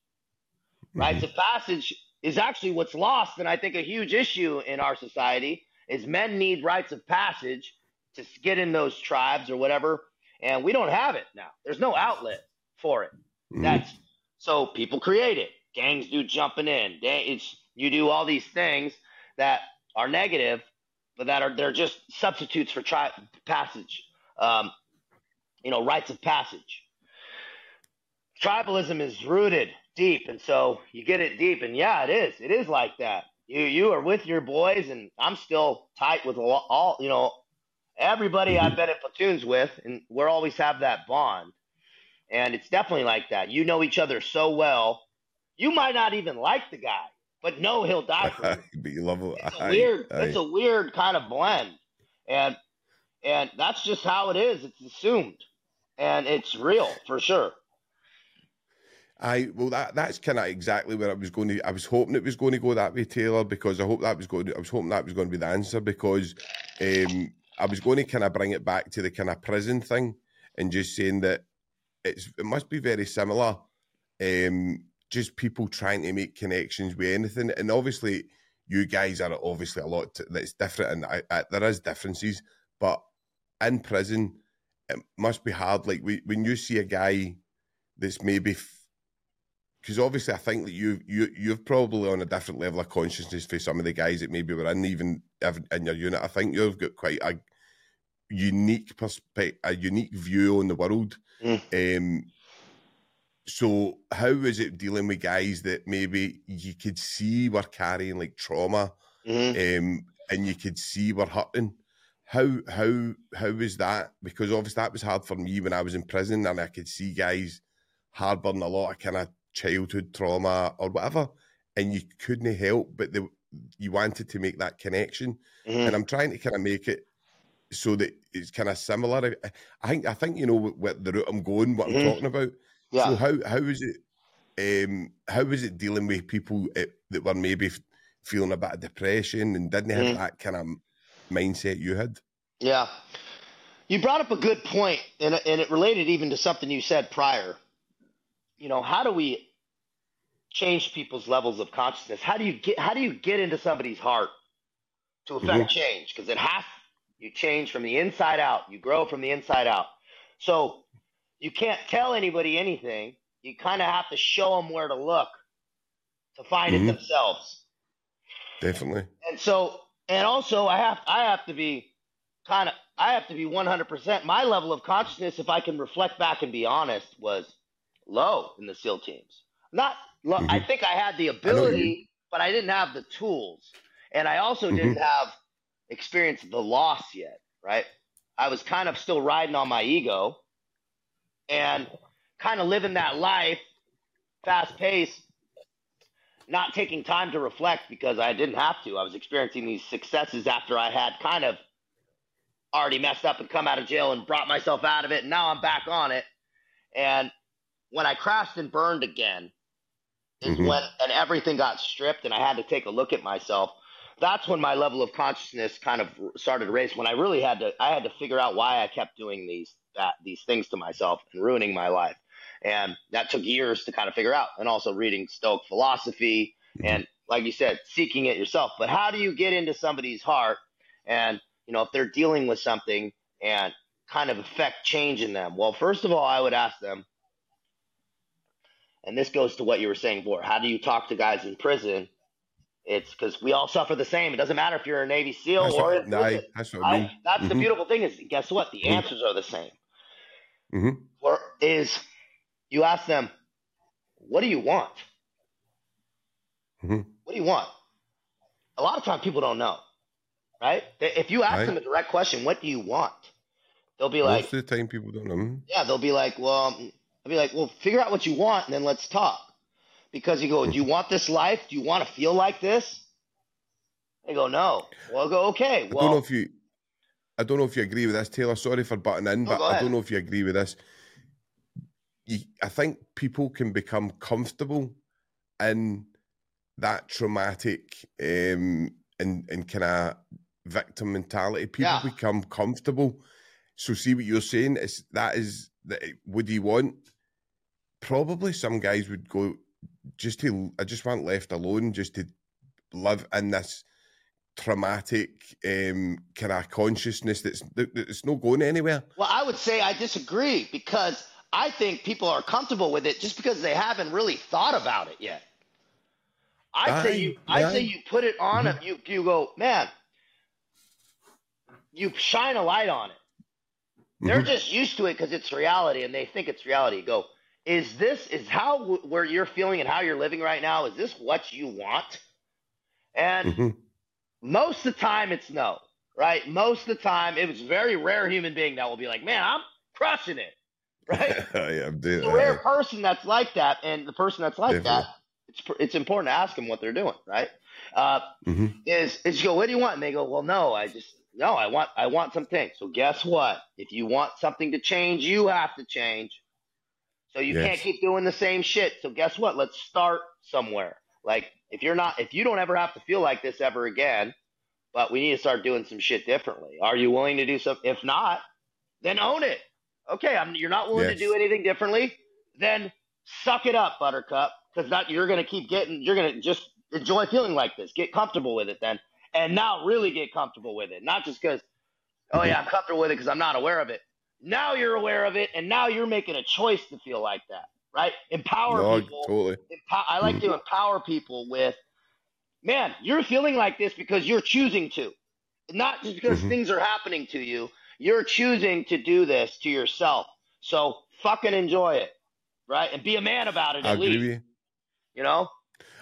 Mm-hmm. Rites of passage is actually what's lost, and I think a huge issue in our society is men need rites of passage to get in those tribes or whatever, and we don't have it now. There's no outlet for it. Mm-hmm. That's so people create it. Gangs do jumping in. It's you do all these things that are negative, but that are they're just substitutes for tri- passage. Um, you know, rites of passage. Tribalism is rooted deep, and so you get it deep, and yeah, it is. It is like that. You you are with your boys, and I'm still tight with all, all you know everybody I've mm-hmm. been in platoons with, and we always have that bond. And it's definitely like that. You know each other so well. You might not even like the guy, but know he'll die for you. but you love him. It's a weird. I, it's a weird kind of blend, and and that's just how it is. It's assumed, and it's real for sure. I well that that's kind of exactly where I was going to. I was hoping it was going to go that way, Taylor, because I hope that was going. To, I was hoping that was going to be the answer because um, I was going to kind of bring it back to the kind of prison thing and just saying that it's it must be very similar. Um, just people trying to make connections with anything, and obviously you guys are obviously a lot that's different, and I, I, there is differences, but in prison it must be hard. Like we, when you see a guy that's maybe because obviously I think that you you you've probably on a different level of consciousness for some of the guys that maybe were in even in your unit. I think you've got quite a unique perspective, a unique view on the world. Mm. Um, so how is it dealing with guys that maybe you could see were carrying like trauma, mm-hmm. um, and you could see were hurting? How how how was that? Because obviously that was hard for me when I was in prison, and I could see guys harboring a lot of kind of childhood trauma or whatever, and you couldn't help but the, you wanted to make that connection. Mm-hmm. And I'm trying to kind of make it so that it's kind of similar. I think I think you know what the route I'm going, what mm-hmm. I'm talking about. Yeah. So how how is it? Um, how is it dealing with people that were maybe feeling a bit of depression and didn't have mm-hmm. that kind of mindset you had? Yeah, you brought up a good point, and and it related even to something you said prior you know, how do we change people's levels of consciousness? How do you get how do you get into somebody's heart to affect mm-hmm. change? Because it has you change from the inside out. You grow from the inside out. So you can't tell anybody anything. You kind of have to show them where to look to find mm-hmm. it themselves. Definitely. And so, and also, I have I have to be kind of I have to be 100%. My level of consciousness, if I can reflect back and be honest, was low in the SEAL teams. Not, low, mm-hmm. I think I had the ability, I but I didn't have the tools, and I also mm-hmm. didn't have experience the loss yet. Right? I was kind of still riding on my ego, and kind of living that life, fast pace, not taking time to reflect because I didn't have to. I was experiencing these successes after I had kind of already messed up and come out of jail and brought myself out of it. And now I'm back on it. And when I crashed and burned again is mm-hmm. when and everything got stripped and I had to take a look at myself. that's when my level of consciousness kind of started to raise. When I really had to, I had to figure out why I kept doing these that these things to myself and ruining my life, and that took years to kind of figure out. And also reading Stoic philosophy mm-hmm. and, like you said, seeking it yourself. But how do you get into somebody's heart and you know if they're dealing with something and kind of affect change in them? Well, first of all, I would ask them, and this goes to what you were saying before. How do you talk to guys in prison? It's because we all suffer the same. It doesn't matter if you're a Navy SEAL that's or what, listen, that's, I mean. that's mm-hmm. the beautiful thing is guess what? The mm-hmm. answers are the same. Mm-hmm. Or is you ask them, what do you want? Mm-hmm. What do you want? A lot of times people don't know, right? If you ask right. them a direct question, what do you want? They'll be like, most of the time people don't know. Yeah, they'll be like, well, I'll be like, well, figure out what you want and then let's talk. Because you go, do you want this life? Do you want to feel like this? They go, no. Well, I go, okay. Well, I don't know if you, I don't know if you agree with this, Taylor. Sorry for butting in, but I don't know if you agree with this. You, I think people can become comfortable in that traumatic um, and and kind of victim mentality. People yeah. become comfortable. So, see what you're saying is that is that. Would you want? Probably some guys would go just to. I just want left alone, just to live in this traumatic um, kind of consciousness that's that's not going anywhere. Well, I would say I disagree because I think people are comfortable with it just because they haven't really thought about it yet. I say you, I say you put it on mm-hmm. You you go, man. You shine a light on it. They're mm-hmm. just used to it because it's reality, and they think it's reality. You go, is this is how where you're feeling and how you're living right now? Is this what you want? And mm-hmm. most of the time, it's no. Right? Most of the time, it was very rare human being that will be like, man, I'm crushing it. Right? yeah, I'm doing, the rare person that's like that, and the person that's like Definitely. that it's it's important to ask them what they're doing, right? Uh, mm-hmm. Is is you go, what do you want? And they go, well, no, I just no, I want I want something. So guess what? If you want something to change, you have to change. So you yes. can't keep doing the same shit. So guess what? Let's start somewhere. Like if you're not if you don't ever have to feel like this ever again, but we need to start doing some shit differently. Are you willing to do something? If not, then own it. Okay, I'm, you're not willing yes. to do anything differently. Then suck it up, Buttercup because that you're going to keep getting, you're going to just enjoy feeling like this. Get comfortable with it then, and now really get comfortable with it. Not just because, oh yeah, I'm comfortable with it because I'm not aware of it. Now you're aware of it, and now you're making a choice to feel like that, right? Empower no, people. Totally. Empower, I like mm-hmm. to empower people with, man, you're feeling like this because you're choosing to, not just because mm-hmm. things are happening to you. You're choosing to do this to yourself. So fucking enjoy it, right? And be a man about it. I at agree least. with you. You know,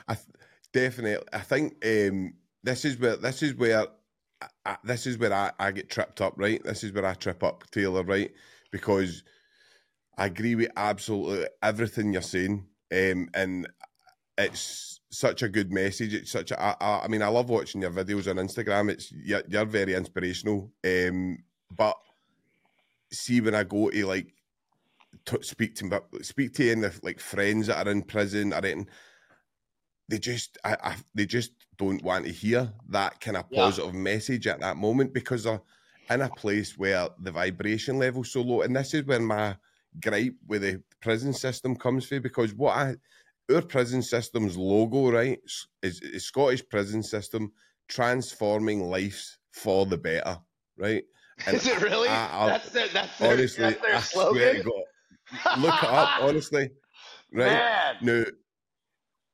I th- definitely. I think um, this is where this is where I, this is where I, I get tripped up. Right, this is where I trip up, Taylor. Right, because I agree with absolutely everything you're saying, um, and it's such a good message. It's such a. I, I mean, I love watching your videos on Instagram. It's you're, you're very inspirational. Um, but see when I go to like to speak to speak to any like friends that are in prison or anything, they just I, I, they just don't want to hear that kind of positive yeah. message at that moment because they're in a place where the vibration level's so low. And this is where my gripe with the prison system comes from because what I our prison system's logo, right, is, is Scottish prison system transforming lives for the better, right? And is it really? I, I, that's their, that's their, honestly, that's their I slogan? swear to God, look it up, honestly. Right Man. now,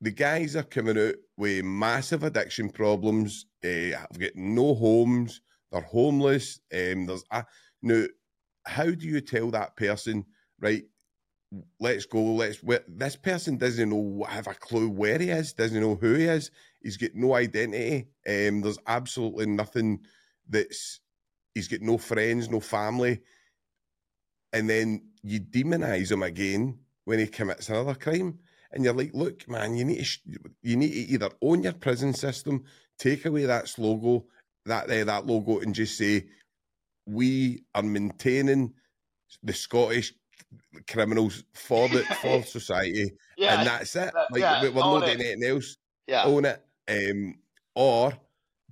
the guys are coming out with massive addiction problems. Uh, have got no homes. They're homeless. Um, there's a, now, how do you tell that person, right? Let's go. Let's. This person doesn't know, have a clue where he is. Doesn't know who he is. He's got no identity. Um, there's absolutely nothing that's. He's got no friends, no family and then you demonize him again when he commits another crime. And you're like, look, man, you need to you need to either own your prison system, take away that logo, that uh, that logo, and just say we are maintaining the Scottish criminals for the for society, yeah, and that's it. Like yeah, we're not doing anything else. Yeah, own it. Um, or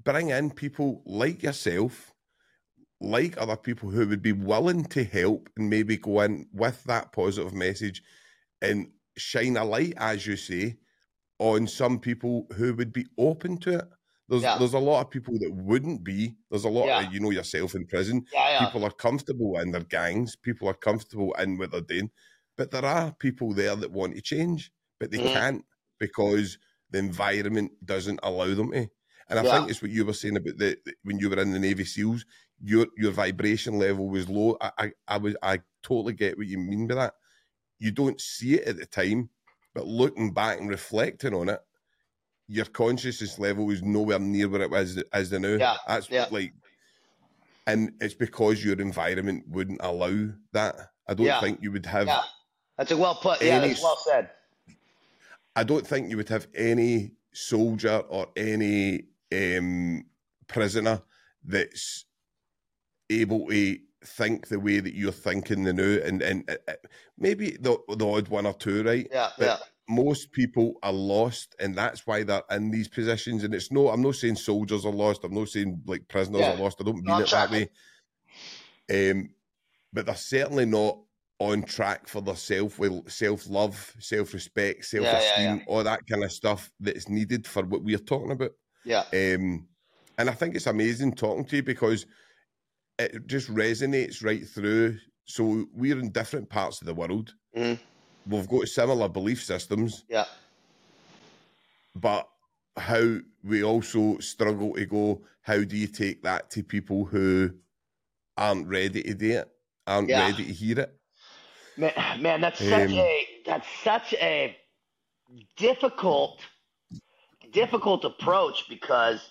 bring in people like yourself, like other people who would be willing to help and maybe go in with that positive message and shine a light, as you say, on some people who would be open to it. There's Yeah. there's a lot of people that wouldn't be. There's a lot Yeah. of you know yourself in prison. Yeah. People are comfortable in their gangs. People are comfortable in what they're doing. But there are people there that want to change, but they Mhm. can't because the environment doesn't allow them to. And I think it's what you were saying about the, the- when you were in the Navy SEALs, your your vibration level was low. I, I I was I totally get what you mean by that. You don't see it at the time, but looking back and reflecting on it, your consciousness level is nowhere near where it was as the now. Yeah, That's yeah. like and it's because your environment wouldn't allow that. I don't Yeah. think you would have Yeah. That's a well put. Yeah, that's well said. I don't think you would have any soldier or any um, prisoner that's able to think the way that you're thinking the now, and and uh, uh, maybe the the odd one or two, right? Yeah, But yeah. most people are lost, and that's why they're in these positions. And it's no, I'm not saying soldiers are lost. I'm not saying like prisoners Yeah. are lost. I don't mean I'm it that way. Um, but they're certainly not on track for their self self love, self respect, self yeah, esteem, all that kind of stuff that's needed for what we're talking about. Yeah. Um, and I think it's amazing talking to you because it just resonates right through. So we're in different parts of the world. Mhm. We've got similar belief systems, Yeah. but how we also struggle to go, how do you take that to people who aren't ready to do it, aren't Yeah. ready to hear it? Man, man, that's such Um, a that's such a difficult difficult approach because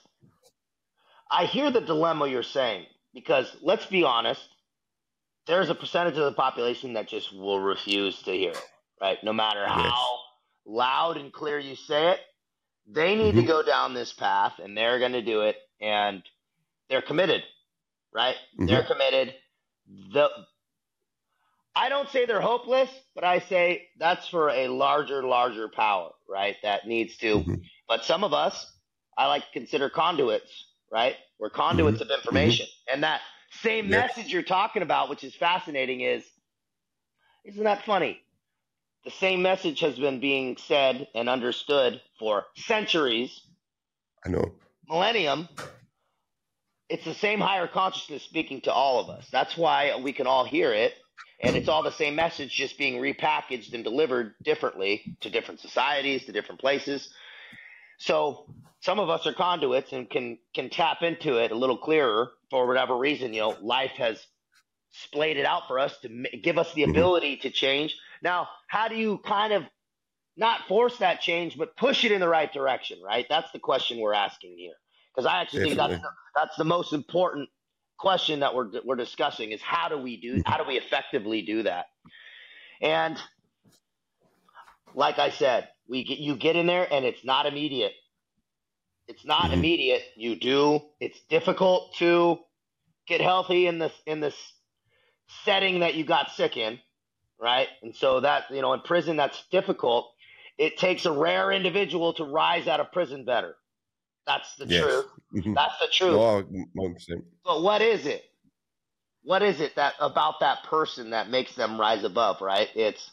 I hear the dilemma you're saying because let's be honest, there's a percentage of the population that just will refuse to hear it, right? No matter Yes. how loud and clear you say it, they need to Mhm. go down this path and they're going to do it and they're committed, right? They're committed. The I don't say they're hopeless, but I say that's for a larger, larger power, right? That needs to. Mhm. But some of us, I like to consider conduits, right? We're conduits of mm-hmm. Mm-hmm. information. And that same Yep. message you're talking about, which is fascinating, is isn't that funny? The same message has been being said and understood for centuries, I know. millennium. It's the same higher consciousness speaking to all of us. That's why we can all hear it. And it's all the same message, just being repackaged and delivered differently to different societies, to different places. So some of us are conduits and can can tap into it a little clearer for whatever reason. You know, life has splayed it out for us to give us the Mhm. ability to change. Now, how do you kind of not force that change, but push it in the right direction? Right. That's the question we're asking here. Because I actually think that's the, that's the most important question that we're we're discussing is how do we do how do we effectively do that? And like I said, we get, you get in there and it's not immediate. It's not Mhm. immediate. You do. It's difficult to get healthy in this in this setting that you got sick in, right? And so that you know, in prison, that's difficult. It takes a rare individual to rise out of prison better. That's the Yes. truth. Mhm. That's the truth. No, But what is it? What is it that about that person that makes them rise above, right? It's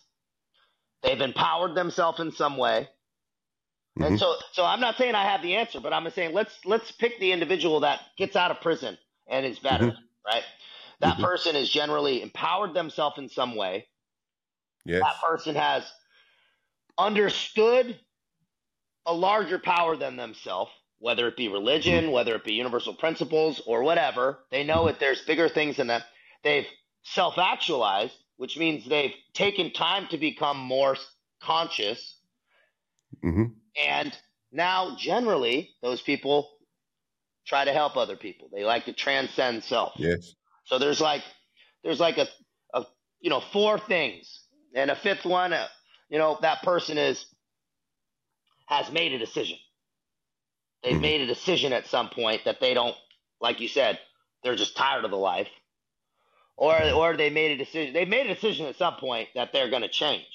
they've empowered themselves in some way. And Mhm. so so I'm not saying I have the answer, but I'm saying let's let's pick the individual that gets out of prison and is better, right? That Mhm. person has generally empowered themselves in some way. Yes. That person has understood a larger power than themselves, whether it be religion, whether it be universal principles, or whatever. They know that there's bigger things than that. They've self actualized, which means they've taken time to become more conscious. hmm And now, generally, those people try to help other people. They like to transcend self. Yes. So there's like there's like a, a you know four things, and a fifth one, uh, you know that person is has made a decision. They've Mhm. made a decision at some point that they don't, like you said, they're just tired of the life, or or they made a decision. They made a decision at some point that they're going to change.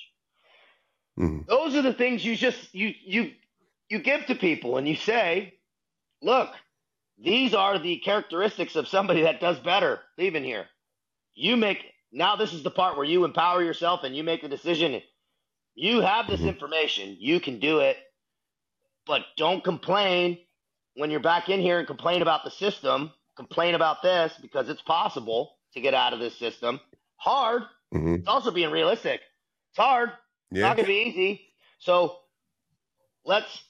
hmm Those are the things you just you you you give to people, and you say, look, these are the characteristics of somebody that does better leaving here. You make now this is the part where you empower yourself and you make the decision. You have this mm-hmm. information, you can do it, but don't complain when you're back in here and complain about the system, complain about this because it's possible to get out of this system. Hard. Mm-hmm. It's also being realistic. It's hard. Yeah. It's not going to be easy. So let's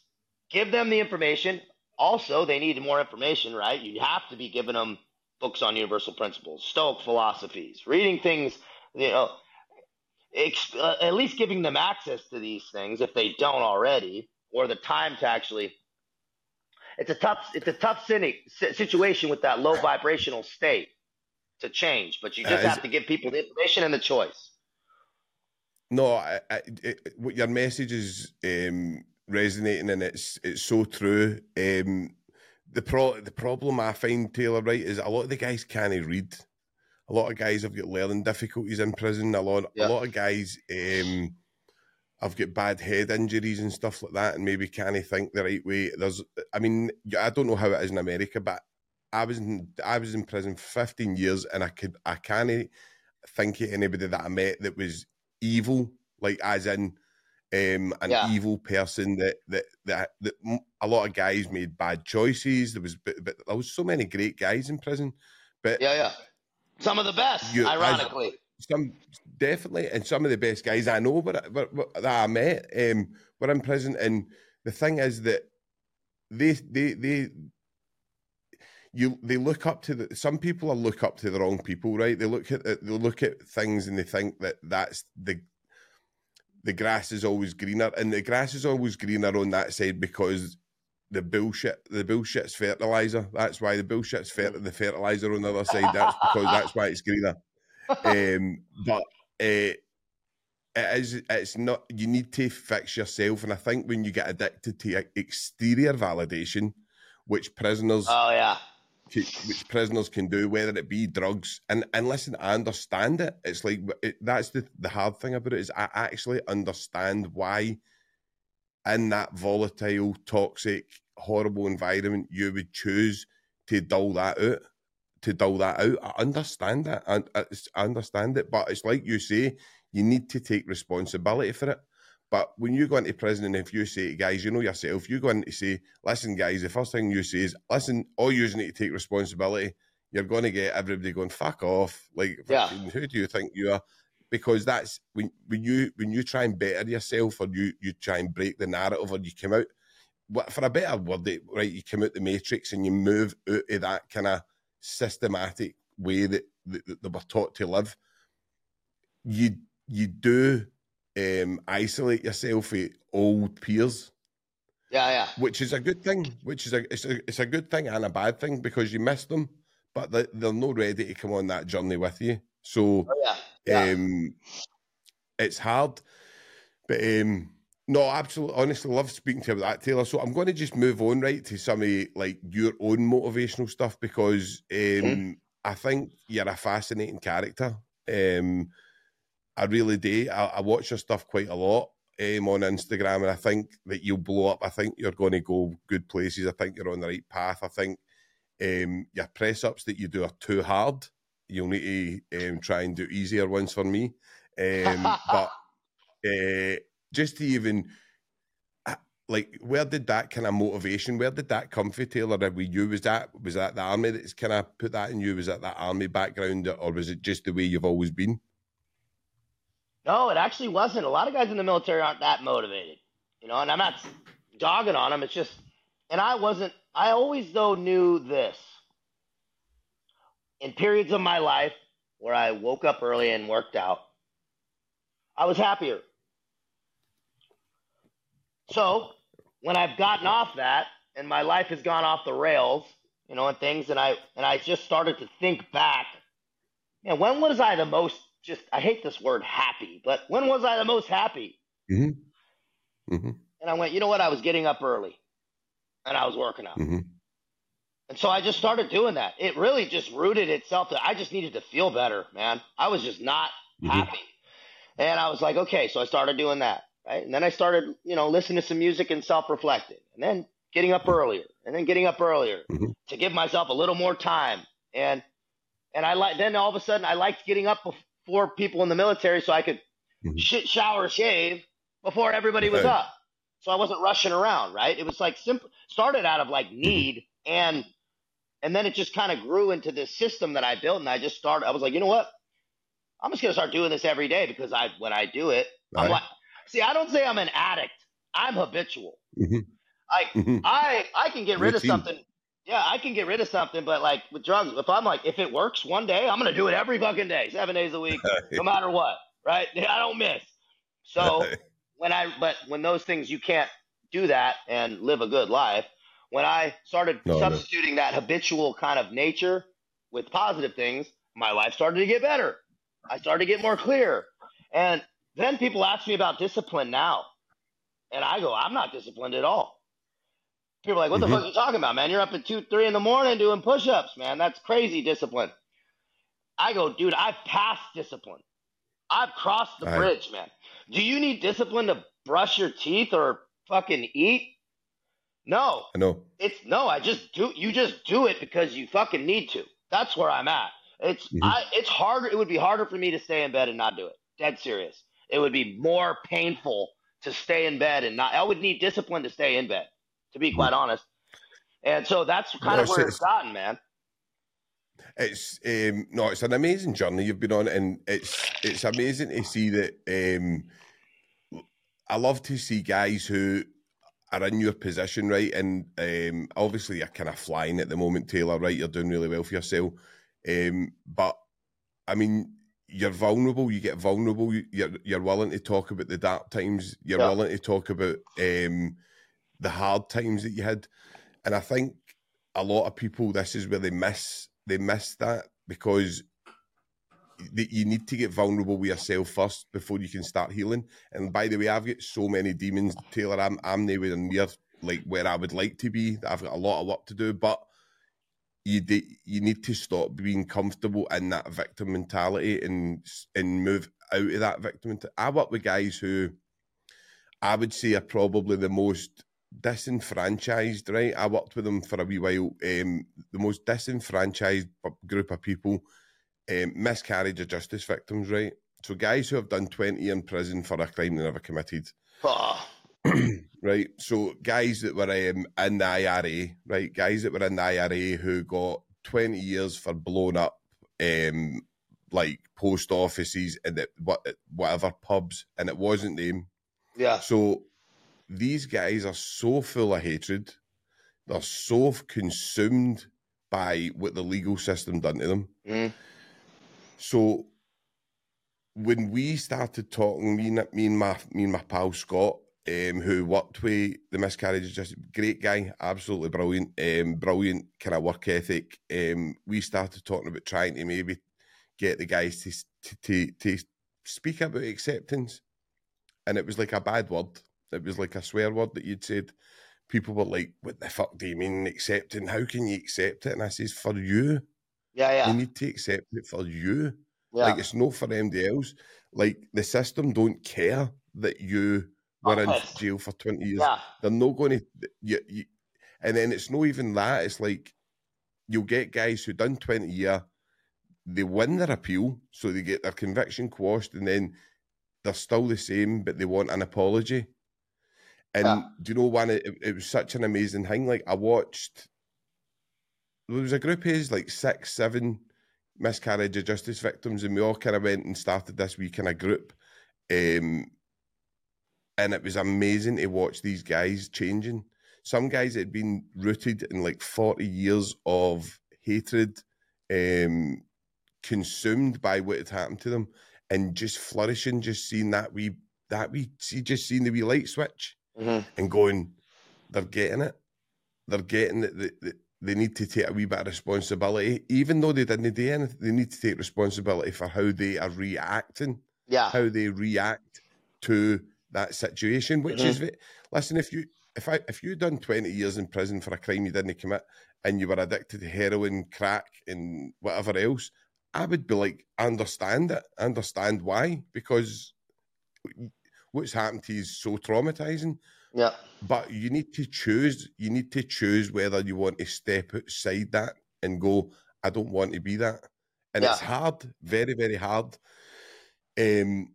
give them the information. Also, they need more information, right? You have to be giving them books on universal principles, Stoic philosophies, reading things, you know, ex- uh, at least giving them access to these things if they don't already, or the time to actually. It's a tough, it's a tough situation with that low vibrational state to change, but you just uh, have to give people the information and the choice. No, I, I, it, your message is um, resonating, and it's it's so true. Um, the pro the problem I find Taylor right is a lot of the guys can't read. A lot of guys have got learning difficulties in prison. A lot yeah. a lot of guys um, have got bad head injuries and stuff like that, and maybe can't think the right way. There's, I mean, I don't know how it is in America, but I was in I was in prison for 15 years, and I could I can't think of anybody that I met that was evil, like as in um, an yeah. evil person that, that that that a lot of guys made bad choices. There was but, but there was so many great guys in prison. But yeah, yeah, some of the best, you, ironically. some definitely, and some of the best guys I know, but, but, but that I met um, were in prison. And the thing is that they they they you they look up to the some people are look up to the wrong people right they look at they look at things and they think that that's the the grass is always greener, and the grass is always greener on that side because the bullshit the bullshit's fertilizer. That's why the bullshit's fer- the fertilizer on the other side. That's because that's why it's greener. Um, but uh, it is it's not you need to fix yourself, and I think when you get addicted to exterior validation, which prisoners oh yeah which prisoners can do, whether it be drugs. And and listen, I understand it. It's like it, that's the the hard thing about it is I actually understand why in that volatile, toxic, horrible environment you would choose to dull that out. To dull that out, I understand that. Uh, I, I understand it, but it's like you say, you need to take responsibility for it. But when you go into prison and if you say, guys, you know yourself, you go in to say, listen, guys, the first thing you say is, listen, all you need to take responsibility. You're going to get everybody going, fuck off. Like, yeah. who do you think you are? Because that's when when you when you try and better yourself or you you try and break the narrative or you come out for a better word, right? You come out the matrix and you move out of that kind of systematic way that, that, that they were taught to live. You you do um, isolate yourself with old peers. Yeah, yeah. Which is a good thing. Which is a it's a it's a good thing and a bad thing because you miss them, but they, they're not ready to come on that journey with you. So, oh, yeah. Yeah. um, it's hard, but um, no, absolutely, honestly, love speaking to you about that, Taylor. So I'm going to just move on right to some of like your own motivational stuff because um, mm-hmm. I think you're a fascinating character. Um, I really do. I, I watch your stuff quite a lot um, on Instagram, and I think that you'll blow up. I think you're going to go good places. I think you're on the right path. I think um, your press ups that you do are too hard. You'll need to um, try and do easier ones for me. Um, but uh, just to even like, where did that kind of motivation? Where did that come from, Taylor? With you, was that was that the army that's kind of put that in you? Was that that army background, or was it just the way you've always been? No, it actually wasn't. A lot of guys in the military aren't that motivated, you know. And I'm not dogging on them. It's just, and I wasn't. I always though knew this. In periods of my life where I woke up early and worked out, I was happier. So when I've gotten off that and my life has gone off the rails, you know, and things, and I and I just started to think back, and when was I the most just I hate this word happy, but when was I the most happy? Mm-hmm. Mm-hmm. And I went, you know what? I was getting up early, and I was working out. Mm-hmm. And so I just started doing that. It really just rooted itself to I just needed to feel better, man. I was just not mm-hmm. happy. And I was like, okay, so I started doing that. Right. And then I started, you know, listening to some music and self reflecting. And then getting up earlier and then getting up earlier Mhm. to give myself a little more time. And and I like then all of a sudden I liked getting up before people in the military so I could Mhm. shit shower shave before everybody was Right. up. So I wasn't rushing around, right? It was like simple started out of like need and and then it just kind of grew into this system that I built and I just started I was like, you know what? I'm just gonna start doing this every day because I when I do it, I'm like see, I don't say I'm an addict. I'm habitual. Mhm. Like Mhm. I I can get rid Routine. of something. Yeah, I can get rid of something, but like with drugs, if I'm like, if it works one day, I'm gonna do it every fucking day, seven days a week, no matter what, right? I don't miss. So when I, but when those things you can't do that and live a good life. When I started No, no. substituting that habitual kind of nature with positive things, my life started to get better. I started to get more clear, and then people ask me about discipline now, and I go, I'm not disciplined at all. People are like, what the Mhm. fuck are you talking about, man? You're up at two, three in the morning doing push-ups, man. That's crazy discipline. I go, dude, I've passed discipline. I've crossed the Aye. bridge, man. Do you need discipline to brush your teeth or fucking eat? No, I know. it's no. I just do. You just do it because you fucking need to. That's where I'm at. It's Mhm. I. It's harder. It would be harder for me to stay in bed and not do it. Dead serious. It would be more painful to stay in bed and not. I would need discipline to stay in bed. To be quite honest. And so that's kind No, of where it's- it's gotten, man. It's um, no, it's an amazing journey you've been on, and it's it's amazing to see that. Um, I love to see guys who are in your position, right? And um, obviously, you're kind of flying at the moment, Taylor. Right, you're doing really well for yourself. Um, but I mean, you're vulnerable. You get vulnerable. you- You're you're willing to talk about the dark times. You're Yeah. willing to talk about um, the hard times that you had. And I think a lot of people, this is where they miss they miss that because you need to get vulnerable with yourself first before you can start healing. And by the way, I've got so many demons, Taylor. I'm I'm nowhere near like where I would like to be. I've got a lot of work to do, but you de- you need to stop being comfortable in that victim mentality and and move out of that victim. I work with guys who I would say are probably the most disenfranchised. Right, I worked with them for a wee while. Um, the most disenfranchised group of people, um, miscarriage of justice victims. Right, so guys who have done twenty in prison for a crime they never committed Oh, right? So guys that were um, in the IRA, right? Guys that were in the IRA who got 20 years for blown up um like post offices and it, what whatever pubs and it wasn't them. yeah. So these guys are so full of hatred. They're so consumed by what the legal system done to them. Mhm. So when we started talking, me and me and my me and my pal Scott, um, who worked with the miscarriage just great guy, absolutely brilliant, um, brilliant kind of work ethic. Um, we started talking about trying to maybe get the guys to to to, to speak about acceptance, and it was like a bad word. It was like a swear word that you'd said. People were like, "What the fuck do you mean accepting? How can you accept it?" And I says, "For you, Yeah, yeah. you need to accept it for you." yeah. Like it's not for anybody else. Like the system don't care that you were in jail for twenty years. yeah. They're not going to. You, you, and then it's not even that. It's like you'll get guys who done twenty year, they win their appeal, so they get their conviction quashed, and then they're still the same, but they want an apology. And Yeah. do you know one? It, it was such an amazing thing. Like I watched. There was a group of like six, seven miscarriage of justice victims, and we all kind of went and started this wee kind of group. Um, and it was amazing to watch these guys changing. Some guys had been rooted in like 40 years of hatred, um, consumed by what had happened to them, and just flourishing, just seeing that we that we see just seeing the wee light switch Mhm. and going, they're getting it. They're getting it. They, they, they need to take a wee bit of responsibility, even though they didn't do anything. They need to take responsibility for how they are reacting Yeah. how they react to that situation, which is ve- listen. If you if I if you done twenty years in prison for a crime you didn't commit and you were addicted to heroin, crack, and whatever else, I would be like, understand it, understand why, because what's happened to you is so traumatizing. Yeah. But you need to choose. You need to choose whether you want to step outside that and go. I don't want to be that, and Yeah. it's hard, very, very hard. Um,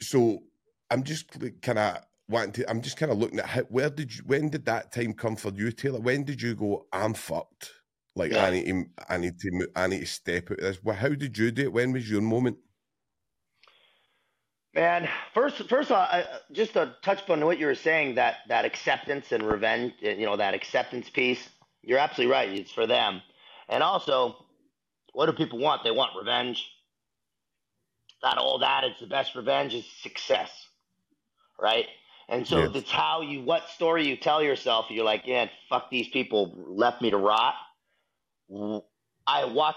so I'm just kind of wanting to. I'm just kind of looking at how, where did you, when did that time come for you, Taylor? When did you go? I'm fucked. Like Yeah. I need to, I need to, I need to step out of this. Well, how did you do it? When was your moment? Man, first, first of all, I, just to touch upon what you were saying, that that acceptance and revenge, uh, you know, that acceptance piece. You're absolutely right. It's for them, and also, what do people want? They want revenge. Not all that It's the best revenge is success, right? And so Yes. it's how you, what story you tell yourself. You're like, yeah, fuck these people, left me to rot. I watch.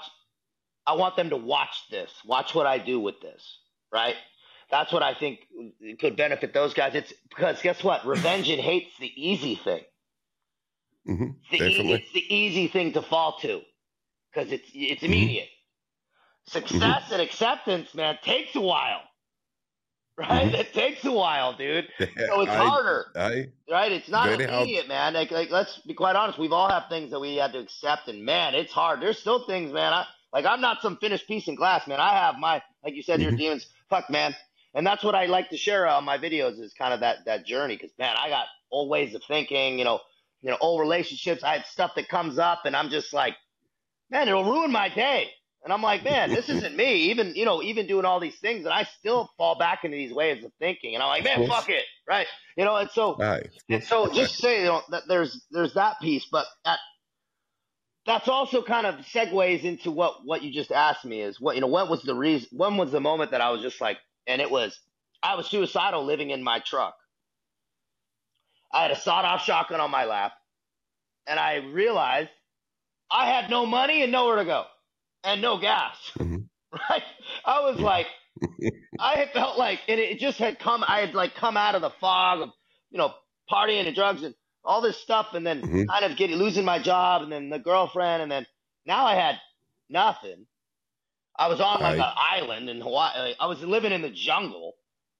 I want them to watch this. Watch what I do with this, right? That's what I think could benefit those guys. It's because guess what? Revenge and hate's the easy thing. hmm It's the, easy, Definitely. it's the easy thing to fall to because it's it's immediate. Success and acceptance, man, takes a while, right? Mhm. It takes a while, dude. So it's Aye, harder, Aye. right? It's not immediate, man. Like, like let's be quite honest. We've all had things that we had to accept, and man, it's hard. There's still things, man. I like I'm not some finished piece in glass, man. I have my, like you said, your Mhm. demons. Fuck, man. And that's what I like to share on my videos is kind of that that journey, because man, I got old ways of thinking, you know, you know, old relationships. I had stuff that comes up, and I'm just like, man, it'll ruin my day. And I'm like, man, this isn't me. Even you know, even doing all these things, and I still fall back into these ways of thinking. And I'm like, man, fuck it, right? You know, and so Aye. and so just say you know that there's there's that piece, but that that's also kind of segues into what what you just asked me is what you know what was the reason when was the moment that I was just like and it was I was suicidal living in my truck. I had a sawed off shotgun on my lap, and I realized I had no money and nowhere to go, and no gas. Mhm. Right? I was like, I had felt like, and it just had come. I had like come out of the fog of, you know, partying and drugs and all this stuff, and then Mhm. kind of getting losing my job, and then the girlfriend, and then now I had nothing. I was on like Aye. an island in Hawaii. I was living in the jungle.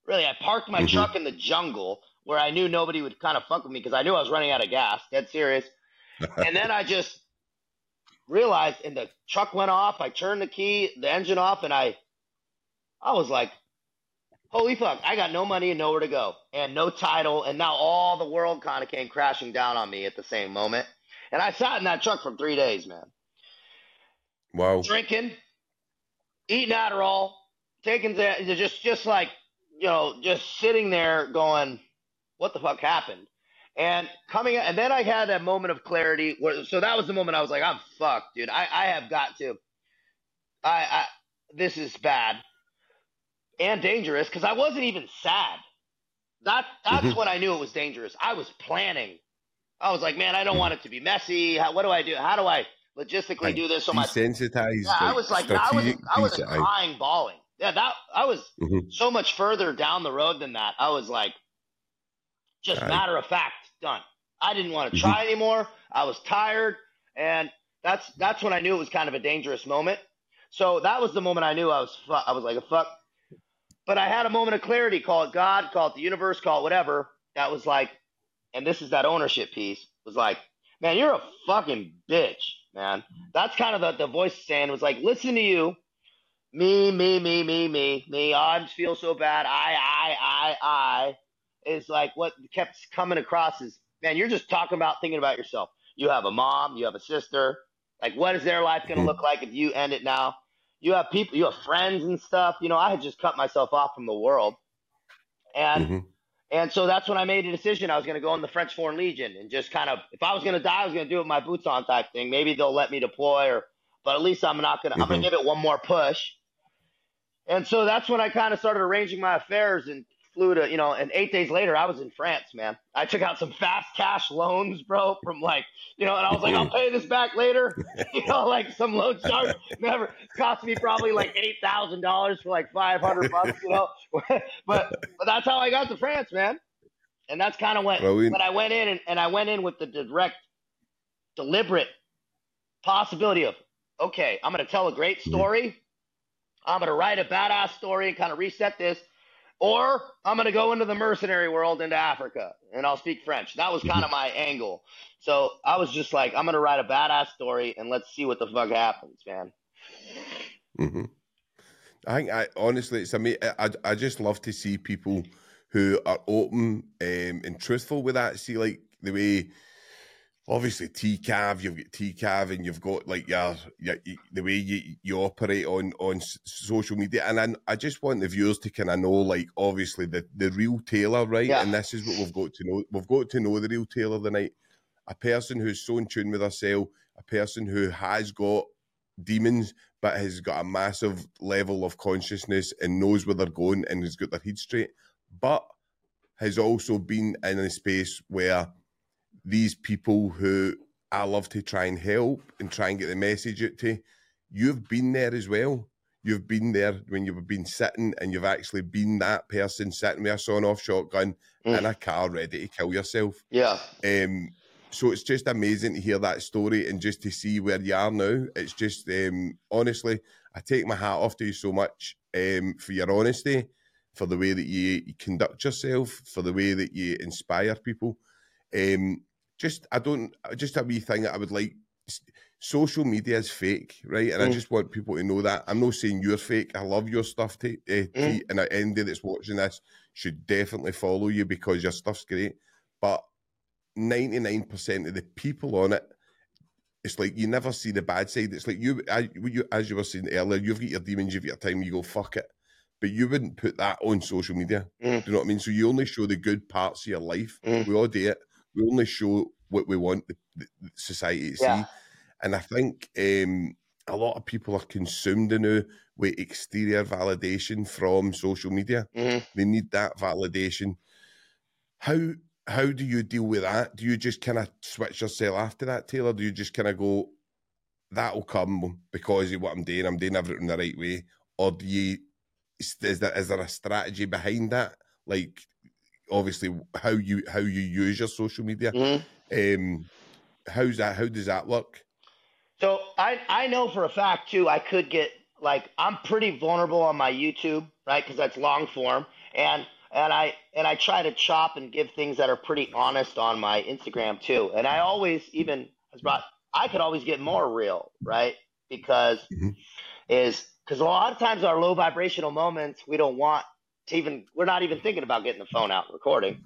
Really, I parked my Mhm. truck in the jungle where I knew nobody would kind of fuck with me because I knew I was running out of gas. Dead serious. and then I just realized, and the truck went off. I turned the key, the engine off, and I, I was like, "Holy fuck! I got no money and nowhere to go, and no title, and now all the world kind of came crashing down on me at the same moment." And I sat in that truck for three days, man, Wow. drinking, eating Adderall, taking the, just just like you know, just sitting there going, "What the fuck happened?" And coming, and then I had that moment of clarity. Where, so that was the moment I was like, "I'm fucked, dude. I, I have got to. I, I this is bad and dangerous because I wasn't even sad. That that's Mhm. when I knew it was dangerous. I was planning. I was like, man, I don't want it to be messy. How, what do I do? How do I logistically Like, do this so my Desensitized. yeah, I was like, I was, I was crying, bawling. Yeah, that I was Mhm. so much further down the road than that. I was like, just Aye. matter of fact, done. I didn't want to Mhm. try anymore. I was tired, and that's that's when I knew it was kind of a dangerous moment. So that was the moment I knew I was fu- I was like a fuck. But I had a moment of clarity. Call it God, call it the universe, call it whatever. That was like, and this is that ownership piece. Was like, man, you're a fucking bitch, man. That's kind of the, the voice saying was like, listen to you. Me, me, me, me, me, me. I feel so bad. I, I, I, I. Is like what kept coming across is, man, you're just talking about thinking about yourself. You have a mom, you have a sister. Like, what is their life going to look like if you end it now? You have people, you have friends and stuff. You know, I had just cut myself off from the world. And Mhm. And so that's when I made a decision. I was going to go in the French Foreign Legion and just kind of, if I was going to die, I was going to do it with my boots on type thing. Maybe they'll let me deploy, or, but at least I'm not going to. I'm going to mm-hmm. give it one more push. And so that's when I kind of started arranging my affairs and flew to, you know, and eight days later, I was in France, man. I took out some fast cash loans, bro, from like, you know, and I was like, I'll pay this back later. you know, like some loan shark never cost me probably like eight thousand dollars for like five hundred bucks, you know. but but that's how I got to France, man. And that's kind of what Brilliant. when I went in and, and I went in with the direct, deliberate possibility of, okay, I'm going to tell a great mm-hmm. story. I'm going to write a badass story and kind of reset this, or I'm going to go into the mercenary world into Africa and I'll speak French. That was kind of my angle. So I was just like, I'm going to write a badass story and let's see what the fuck happens, man. Mm-hmm. I think I honestly, it's amazing. I, I just love to see people who are open um, and truthful with that. See, like the way obviously T Cav, you've got T Cav, and you've got like your, your the way you, you operate on on social media, and I, I just want the viewers to kind of know, like obviously the the real Taylor, right? Yeah. And this is what we've got to know. We've got to know the real Taylor the night, A person who's so in tune with herself, a person who has got demons, but has got a massive level of consciousness and knows where they're going and has got their head straight, but has also been in a space where these people who I love to try and help and try and get the message out to, you've been there as well. You've been there when you've been sitting and you've actually been that person sitting with a sawn off shotgun Mm. in a car ready to kill yourself. Yeah. Um, so it's just amazing to hear that story and just to see where you are now. It's just um, honestly, I take my hat off to you so much um, for your honesty, for the way that you, you conduct yourself, for the way that you inspire people. Um, just I don't just a wee thing that I would like. Social media is fake, right? And I Mm. just want people to know that. I'm not saying you're fake. I love your stuff, T. Uh, T Mm. and anybody that's watching this should definitely follow you because your stuff's great. But 99% of the people on it, it's like you never see the bad side. It's like you, I, you as you were saying earlier, you've got your demons, you've got your time, you go fuck it. But you wouldn't put that on social media. Mm. Do you know what I mean? So you only show the good parts of your life. Mm. We all do it. We only show what we want the, the society to Yeah. see. And I think um, a lot of people are consumed now with exterior validation from social media. Mhm. They need that validation. How how do you deal with that? Do you just kind of switch yourself after that, Taylor? Do you just kind of go, that'll come because of what I'm doing, I'm doing everything the right way? Or do you is there is there a strategy behind that? Like obviously how you how you use your social media. Mhm. Um how's that how does that work? So I I know for a fact too. I could get like I'm pretty vulnerable on my YouTube, right? Because that's long form, and and I and I try to chop and give things that are pretty honest on my Instagram too. And I always even has brought I could always get more real, right? Because Mhm. is because a lot of times our low vibrational moments we don't want to even we're not even thinking about getting the phone out and recording,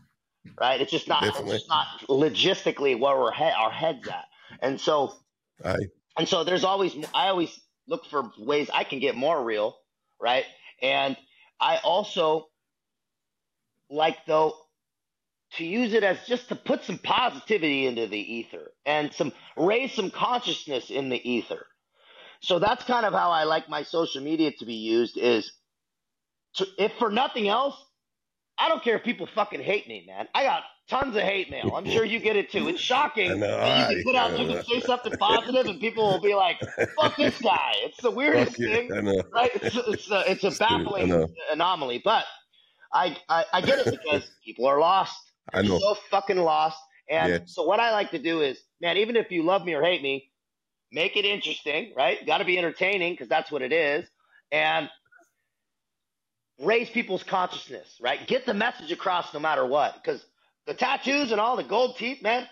right? It's just not Definitely. it's just not logistically where we're he- our heads at, and so Aye. and so there's always I always look for ways I can get more real, right? And I also like though to use it as just to put some positivity into the ether and some raise some consciousness in the ether. So that's kind of how I like my social media to be used is to, if for nothing else, I don't care if people fucking hate me, man. I got tons of hate mail. I'm sure you get it too. It's shocking know, that you can put out, I you can say something positive, and people will be like, "Fuck this guy." It's the weirdest you. thing, right? It's it's a, it's a It's true, I baffling anomaly, but I, I I get it because people are lost. I know. so fucking lost. And Yeah. so what I like to do is, man, even if you love me or hate me, make it interesting, right? Got to be entertaining because that's what it is, and raise people's consciousness, right? Get the message across no matter what. Because the tattoos and all the gold teeth, man,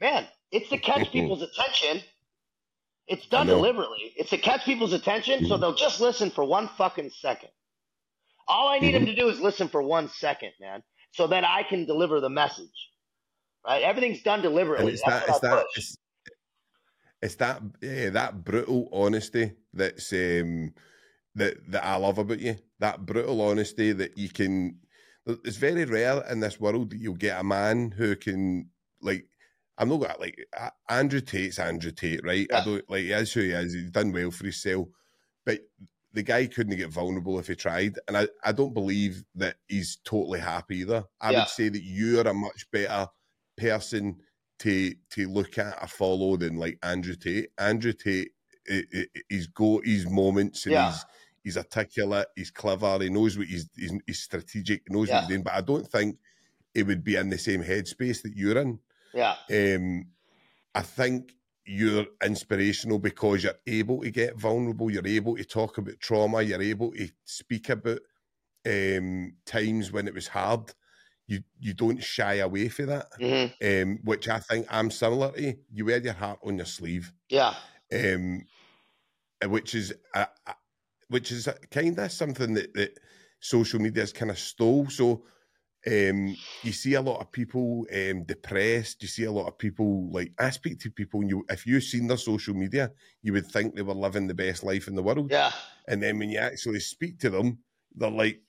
man, it's to catch people's attention. It's done deliberately. It's to catch people's attention so Mhm. they'll just listen for one fucking second. All I need them Mhm. to do is listen for one second, man, so that I can deliver the message. Right? Everything's done And deliberately. it's That's that, it's that, it's, it's that, yeah, that brutal honesty that's um, that that I love about you. That brutal honesty that you can. It's very rare in this world that you'll get a man who can like. I'm not got like Andrew Tate's Andrew Tate, right? I don't like he is who he is. He's done well for himself, but the guy couldn't get vulnerable if he tried, and I, I don't believe that he's totally happy either. I Yeah. would say that you're a much better person to to look at or follow than like Andrew Tate. Andrew Tate, he's got his moments and Yeah. he's he's articulate, he's clever, he knows what he's he's, he's strategic, knows what he's doing. But I don't think it would be in the same headspace that you're in. Yeah. Um, I think you're inspirational because you're able to get vulnerable, you're able to talk about trauma, you're able to speak about um, times when it was hard, you you don't shy away from that. Mm-hmm. Um, which I think I'm similar to. You wear your heart on your sleeve. Yeah. Um, which is which is kind of something that, that social media has kind of stole. So um, you see a lot of people um, depressed. You see a lot of people like I speak to people, and you if you've seen their social media, you would think they were living the best life in the world. Yeah. And then when you actually speak to them, they're like,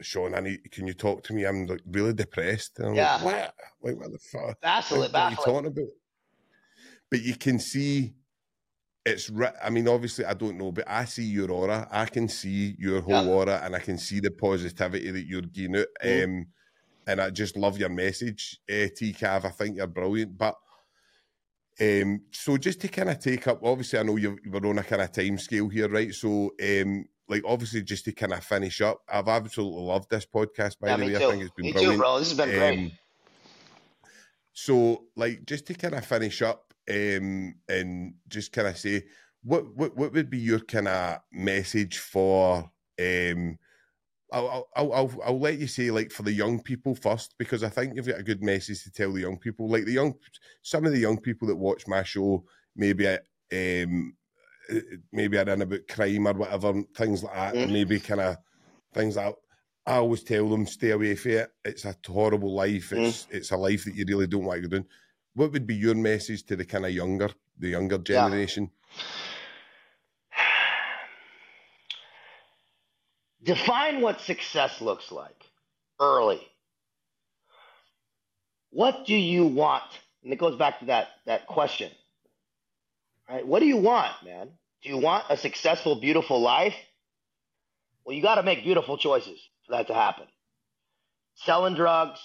"Sean, I need, can you talk to me? I'm like really depressed." And I'm yeah. like, "What? Like what the fuck? Baffling, what, what are you talking about?" But you can see it's I mean, obviously, I don't know, but I see your aura. I can see your whole yeah. aura, and I can see the positivity that you're giving out. Mm. Um, and I just love your message, uh, TCAV. I think you're brilliant. But um, so just to kind of take up, obviously, I know you we're on a kind of time scale here, right? So, um, like, obviously, just to kind of finish up, I've absolutely loved this podcast. By yeah, the way, too. I think it's been me brilliant. Too, bro. This has been great. Um, so, like, just to kind of finish up, um, and just kind of say what what what would be your kind of message for um I'll, I'll, I'll, I'll let you say like for the young people first because I think you've got a good message to tell the young people. Like the young, some of the young people that watch my show, maybe um, maybe are in about crime or whatever, things like that, mm. maybe kind of things like. I always tell them stay away from it. It's a horrible life. It's mm. it's a life that you really don't want to down what would be your message to the kind of younger, the younger generation? Yeah. Define what success looks like early. What do you want? And it goes back to that that question. Right? What do you want, man? Do you want a successful, beautiful life? Well, you got to make beautiful choices for that to happen. Selling drugs,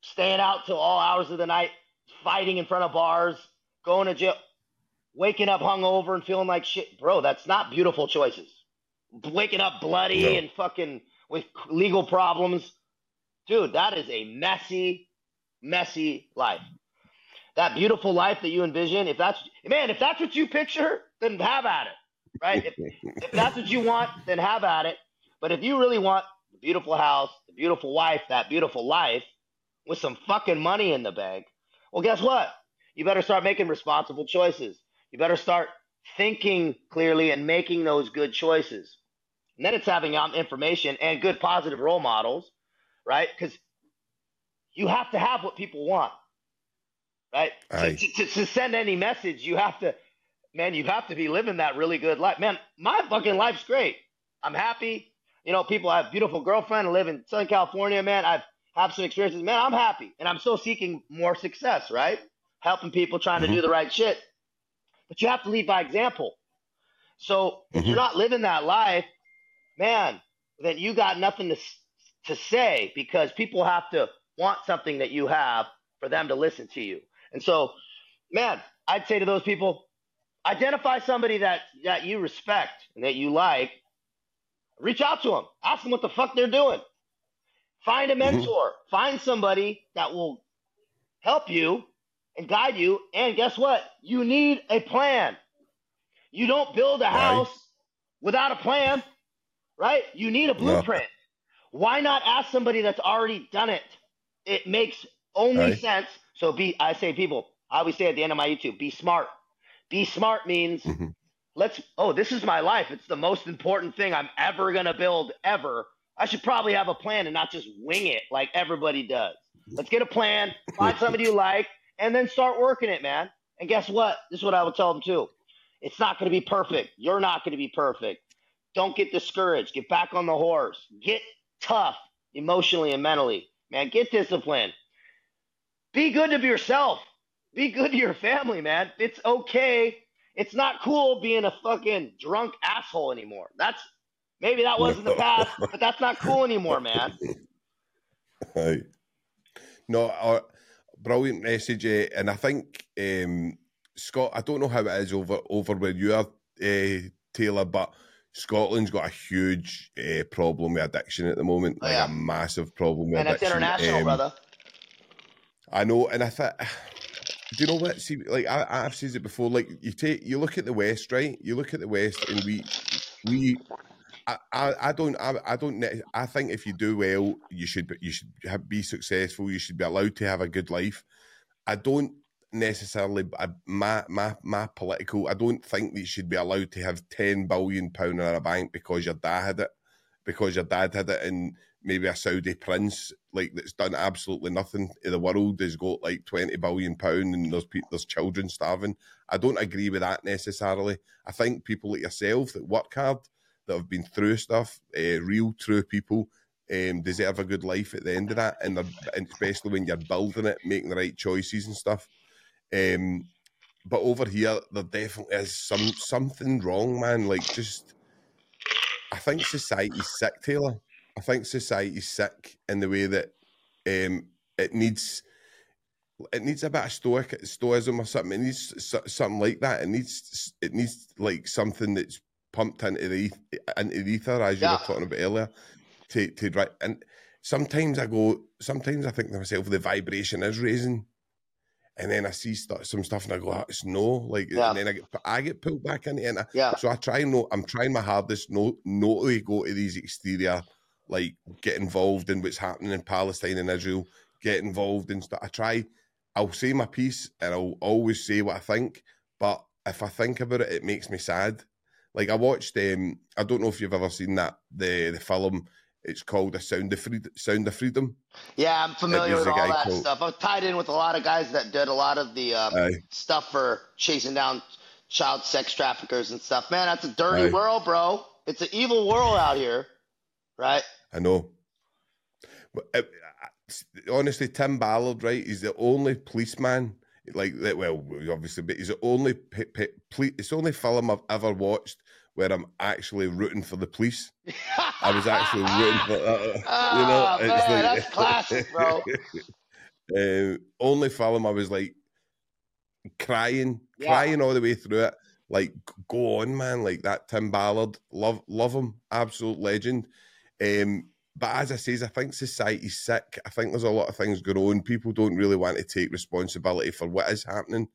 staying out till all hours of the night, fighting in front of bars, going to jail, waking up hungover and feeling like shit, bro. That's not beautiful choices. Waking up bloody no. and fucking with legal problems, dude. That is a messy, messy life. That beautiful life that you envision, if that's man, if that's what you picture, then have at it, right? if, if that's what you want, then have at it. But if you really want the beautiful house, the beautiful wife, that beautiful life with some fucking money in the bank, well, guess what? You better start making responsible choices. You better start thinking clearly and making those good choices. And then it's having um, information and good positive role models, right? Because you have to have what people want, right? To, to, to, send any message, you have to, man, you have to be living that really good life. Man, my fucking life's great. I'm happy. You know, people, I have a beautiful girlfriend. I live in Southern California, man. I've have some experiences, man, I'm happy and I'm still seeking more success, right? Helping people trying mm-hmm. to do the right shit. But you have to lead by example. So if mm-hmm. you're not living that life, man, then you got nothing to to say because people have to want something that you have for them to listen to you. And so, man, I'd say to those people, identify somebody that that you respect and that you like. Reach out to them. Ask them what the fuck they're doing. Find a mm-hmm. mentor. Mm-hmm. Find somebody that will help you and guide you. And guess what? You need a plan. You don't build a house without a plan, right? You need a blueprint. No. Why not ask somebody that's already done it? It makes only right. sense. So be I say people, I always say at the end of my YouTube, be smart. Be smart means mm-hmm. let's oh, this is my life. It's the most important thing I'm ever gonna build ever. I should probably have a plan and not just wing it like everybody does. Let's get a plan, find somebody you like, and then start working it, man. And guess what? This is what I would tell them too. It's not going to be perfect. You're not going to be perfect. Don't get discouraged. Get back on the horse. Get tough emotionally and mentally. Man, get disciplined. Be good to yourself. Be good to your family, man. It's okay. It's not cool being a fucking drunk asshole anymore. That's Maybe that was in the past, but that's not cool anymore, man. Right. No, uh, brilliant message, uh, and I think um, Scott. I don't know how it is over over where you are, uh, Taylor, but Scotland's got a huge uh, problem with addiction at the moment, like oh, yeah. a massive problem with and addiction. And it's international, um, brother. I know, and I thought. Do you know what? See, like I, I've said it before. Like you take, you look at the West, right? You look at the West, and we, we I, I, I don't I, I don't I think if you do well you should you should have, be successful you should be allowed to have a good life. I don't necessarily my my my political I don't think that you should be allowed to have 10 billion pound in a bank because your dad had it because your dad had it and maybe a Saudi prince like that's done absolutely nothing in the world has got like 20 billion pound and there's there's children starving. I don't agree with that necessarily. I think people like yourself that work hard that have been through stuff uh, real true people um, deserve a good life at the end of that and, and especially when you're building it making the right choices and stuff um, but over here there definitely is some something wrong man like just I think society's sick Taylor I think society's sick in the way that um, it needs it needs a bit of stoic stoicism or something. It needs something like that. It needs it needs like something that's pumped into the into the ether, as you yeah. were talking about earlier. To to right and sometimes I go. Sometimes I think to myself, the vibration is raising, and then I see st- some stuff and I go, oh, it's no, like, yeah. and then I get I get pulled back into it. yeah. So I try no, I'm trying my hardest not not to go to these exterior like get involved in what's happening in Palestine and Israel, get involved in stuff. I try, I'll say my piece and I'll always say what I think, but if I think about it, it makes me sad. Like I watched, um, I don't know if you've ever seen that the the film. It's called "The Sound of Freedom." Sound of Freedom. Yeah, I'm familiar with all that called... stuff. I've tied in with a lot of guys that did a lot of the um, stuff for chasing down child sex traffickers and stuff. Man, that's a dirty Aye. world, bro. It's an evil world out here, right? I know. But uh, honestly, Tim Ballard, right? He's the only policeman like that. Well, obviously, but he's the only it's the only film I've ever watched where I'm actually rooting for the police. I was actually rooting for that. Uh, you know, man, like, that's classic, bro. uh, only film I was like crying, yeah. crying all the way through it. Like, go on, man! Like that Tim Ballard, love, love him, absolute legend. Um, but as I says, I think society's sick. I think there's a lot of things going on. People don't really want to take responsibility for what is happening.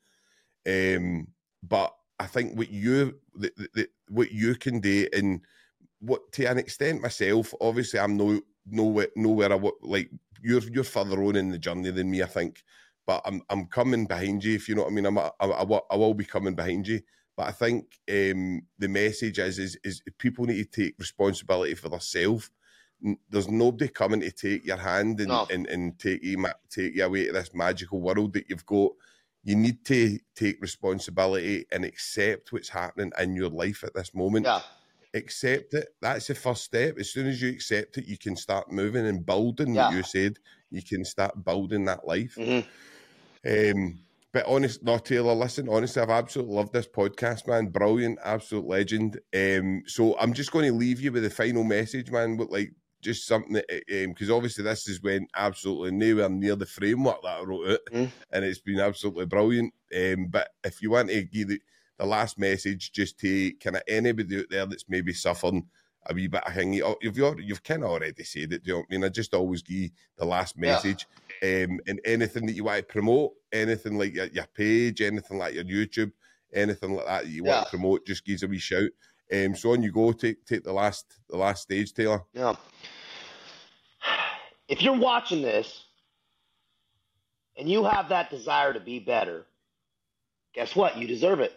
Um, but I think what you the, the, what you can do, and what to an extent myself, obviously I'm no nowhere nowhere I like you're you're further on in the journey than me, I think. But I'm I'm coming behind you, if you know what I mean. I'm I, I, I will be coming behind you. But I think um, the message is, is is people need to take responsibility for themselves. There's nobody coming to take your hand and, no. and, and take you take you away to this magical world that you've got. You need to take responsibility and accept what's happening in your life at this moment. Yeah. Accept it. That's the first step. As soon as you accept it, you can start moving and building. Yeah. What you said, you can start building that life. Mm-hmm. Um, but honest, no, Taylor, listen, honestly, I've absolutely loved this podcast, man. Brilliant, absolute legend. Um, so I'm just going to leave you with the final message, man. With like just something that, because um, obviously this is when absolutely nowhere near the framework that I wrote it, mm. and it's been absolutely brilliant. Um, but if you want to give the, the last message, just to kind of anybody out there that's maybe suffering a wee bit of thing, you've you've kind of already said it. Do you know what I mean? I just always give the last message. Yeah um, and anything that you want to promote, anything like your, your page, anything like your YouTube, anything like that, that you yeah. want to promote, just give us a wee shout. Um, so on you go, take take the last the last stage, Taylor. Yeah. If you're watching this and you have that desire to be better, guess what? You deserve it.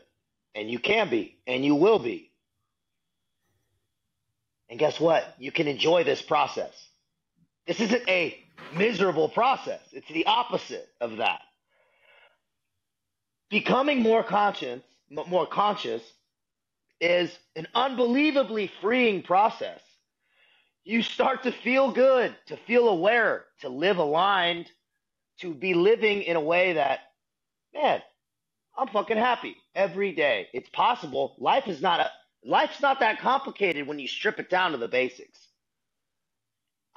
And you can be, and you will be. And guess what? You can enjoy this process. This isn't a miserable process. It's the opposite of that. Becoming more conscious, more conscious is an unbelievably freeing process. You start to feel good, to feel aware, to live aligned, to be living in a way that, man, I'm fucking happy every day. It's possible. Life is not a life's not that complicated when you strip it down to the basics.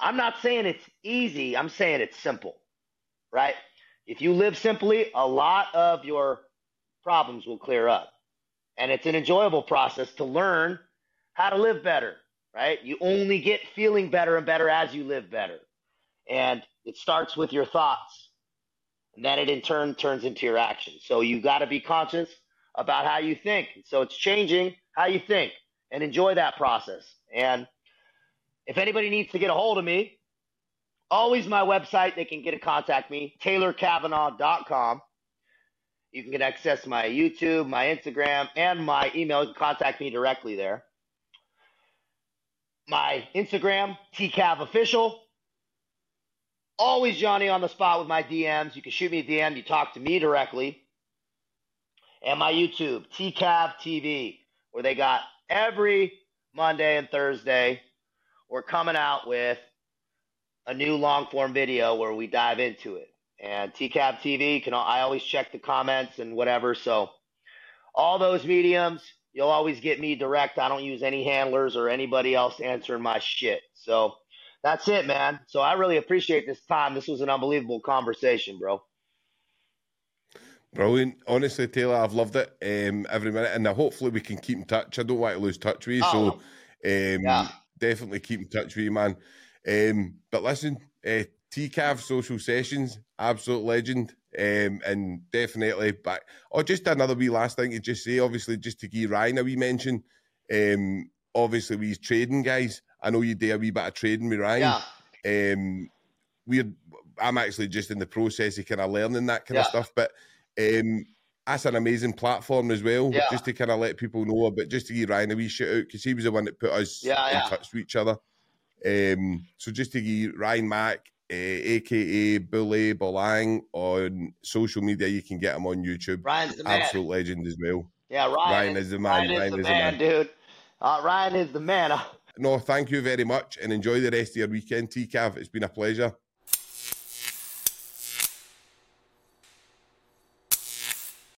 I'm not saying it's easy. I'm saying it's simple, right? If you live simply, a lot of your problems will clear up. And it's an enjoyable process to learn how to live better, right? You only get feeling better and better as you live better. And it starts with your thoughts. And then it in turn turns into your actions. So you got to be conscious about how you think. So it's changing how you think. and enjoy that process. And if anybody needs to get a hold of me, always my website. They can get to contact me, taylorcavanaugh.com. You can get access my YouTube, my Instagram, and my email. You can contact me directly there. My Instagram, TCAV official. Always Johnny on the spot with my DMs. You can shoot me a DM. You talk to me directly. And my YouTube, TCAV TV, where they got every Monday and Thursday. We're coming out with a new long form video where we dive into it. And TCAV TV can I always check the comments and whatever. So all those mediums, you'll always get me direct. I don't use any handlers or anybody else answering my shit. So that's it, man. So I really appreciate this time. This was an unbelievable conversation, bro. Brilliant. Honestly, Taylor, I've loved it um, every minute, and hopefully we can keep in touch. I don't want to lose touch with you, oh, so um, yeah. definitely keep in touch with you, man. Um, but listen, uh, TCAV social sessions, absolute legend, um, and definitely back. Oh, just another wee last thing to just say, obviously, just to give Ryan a wee mention. Um, obviously, we trading guys. I know you do a wee bit of trading with Ryan. Yeah. Um, we're I'm actually just in the process of kind of learning that kind yeah. of stuff, but um, that's an amazing platform as well, yeah. just to kind of let people know about, just to give Ryan a wee shout out because he was the one that put us yeah, in touch with each other. Um, so just to give Ryan Mack, aka Bully Bolang, on social media, you can get him on YouTube. Ryan's the man. Absolute legend as well. Yeah, Ryan, Ryan is the man. Ryan is, Ryan the, is man, the man, dude. Uh, Ryan is the man. no, thank you very much and enjoy the rest of your weekend, TCAV. It's been a pleasure.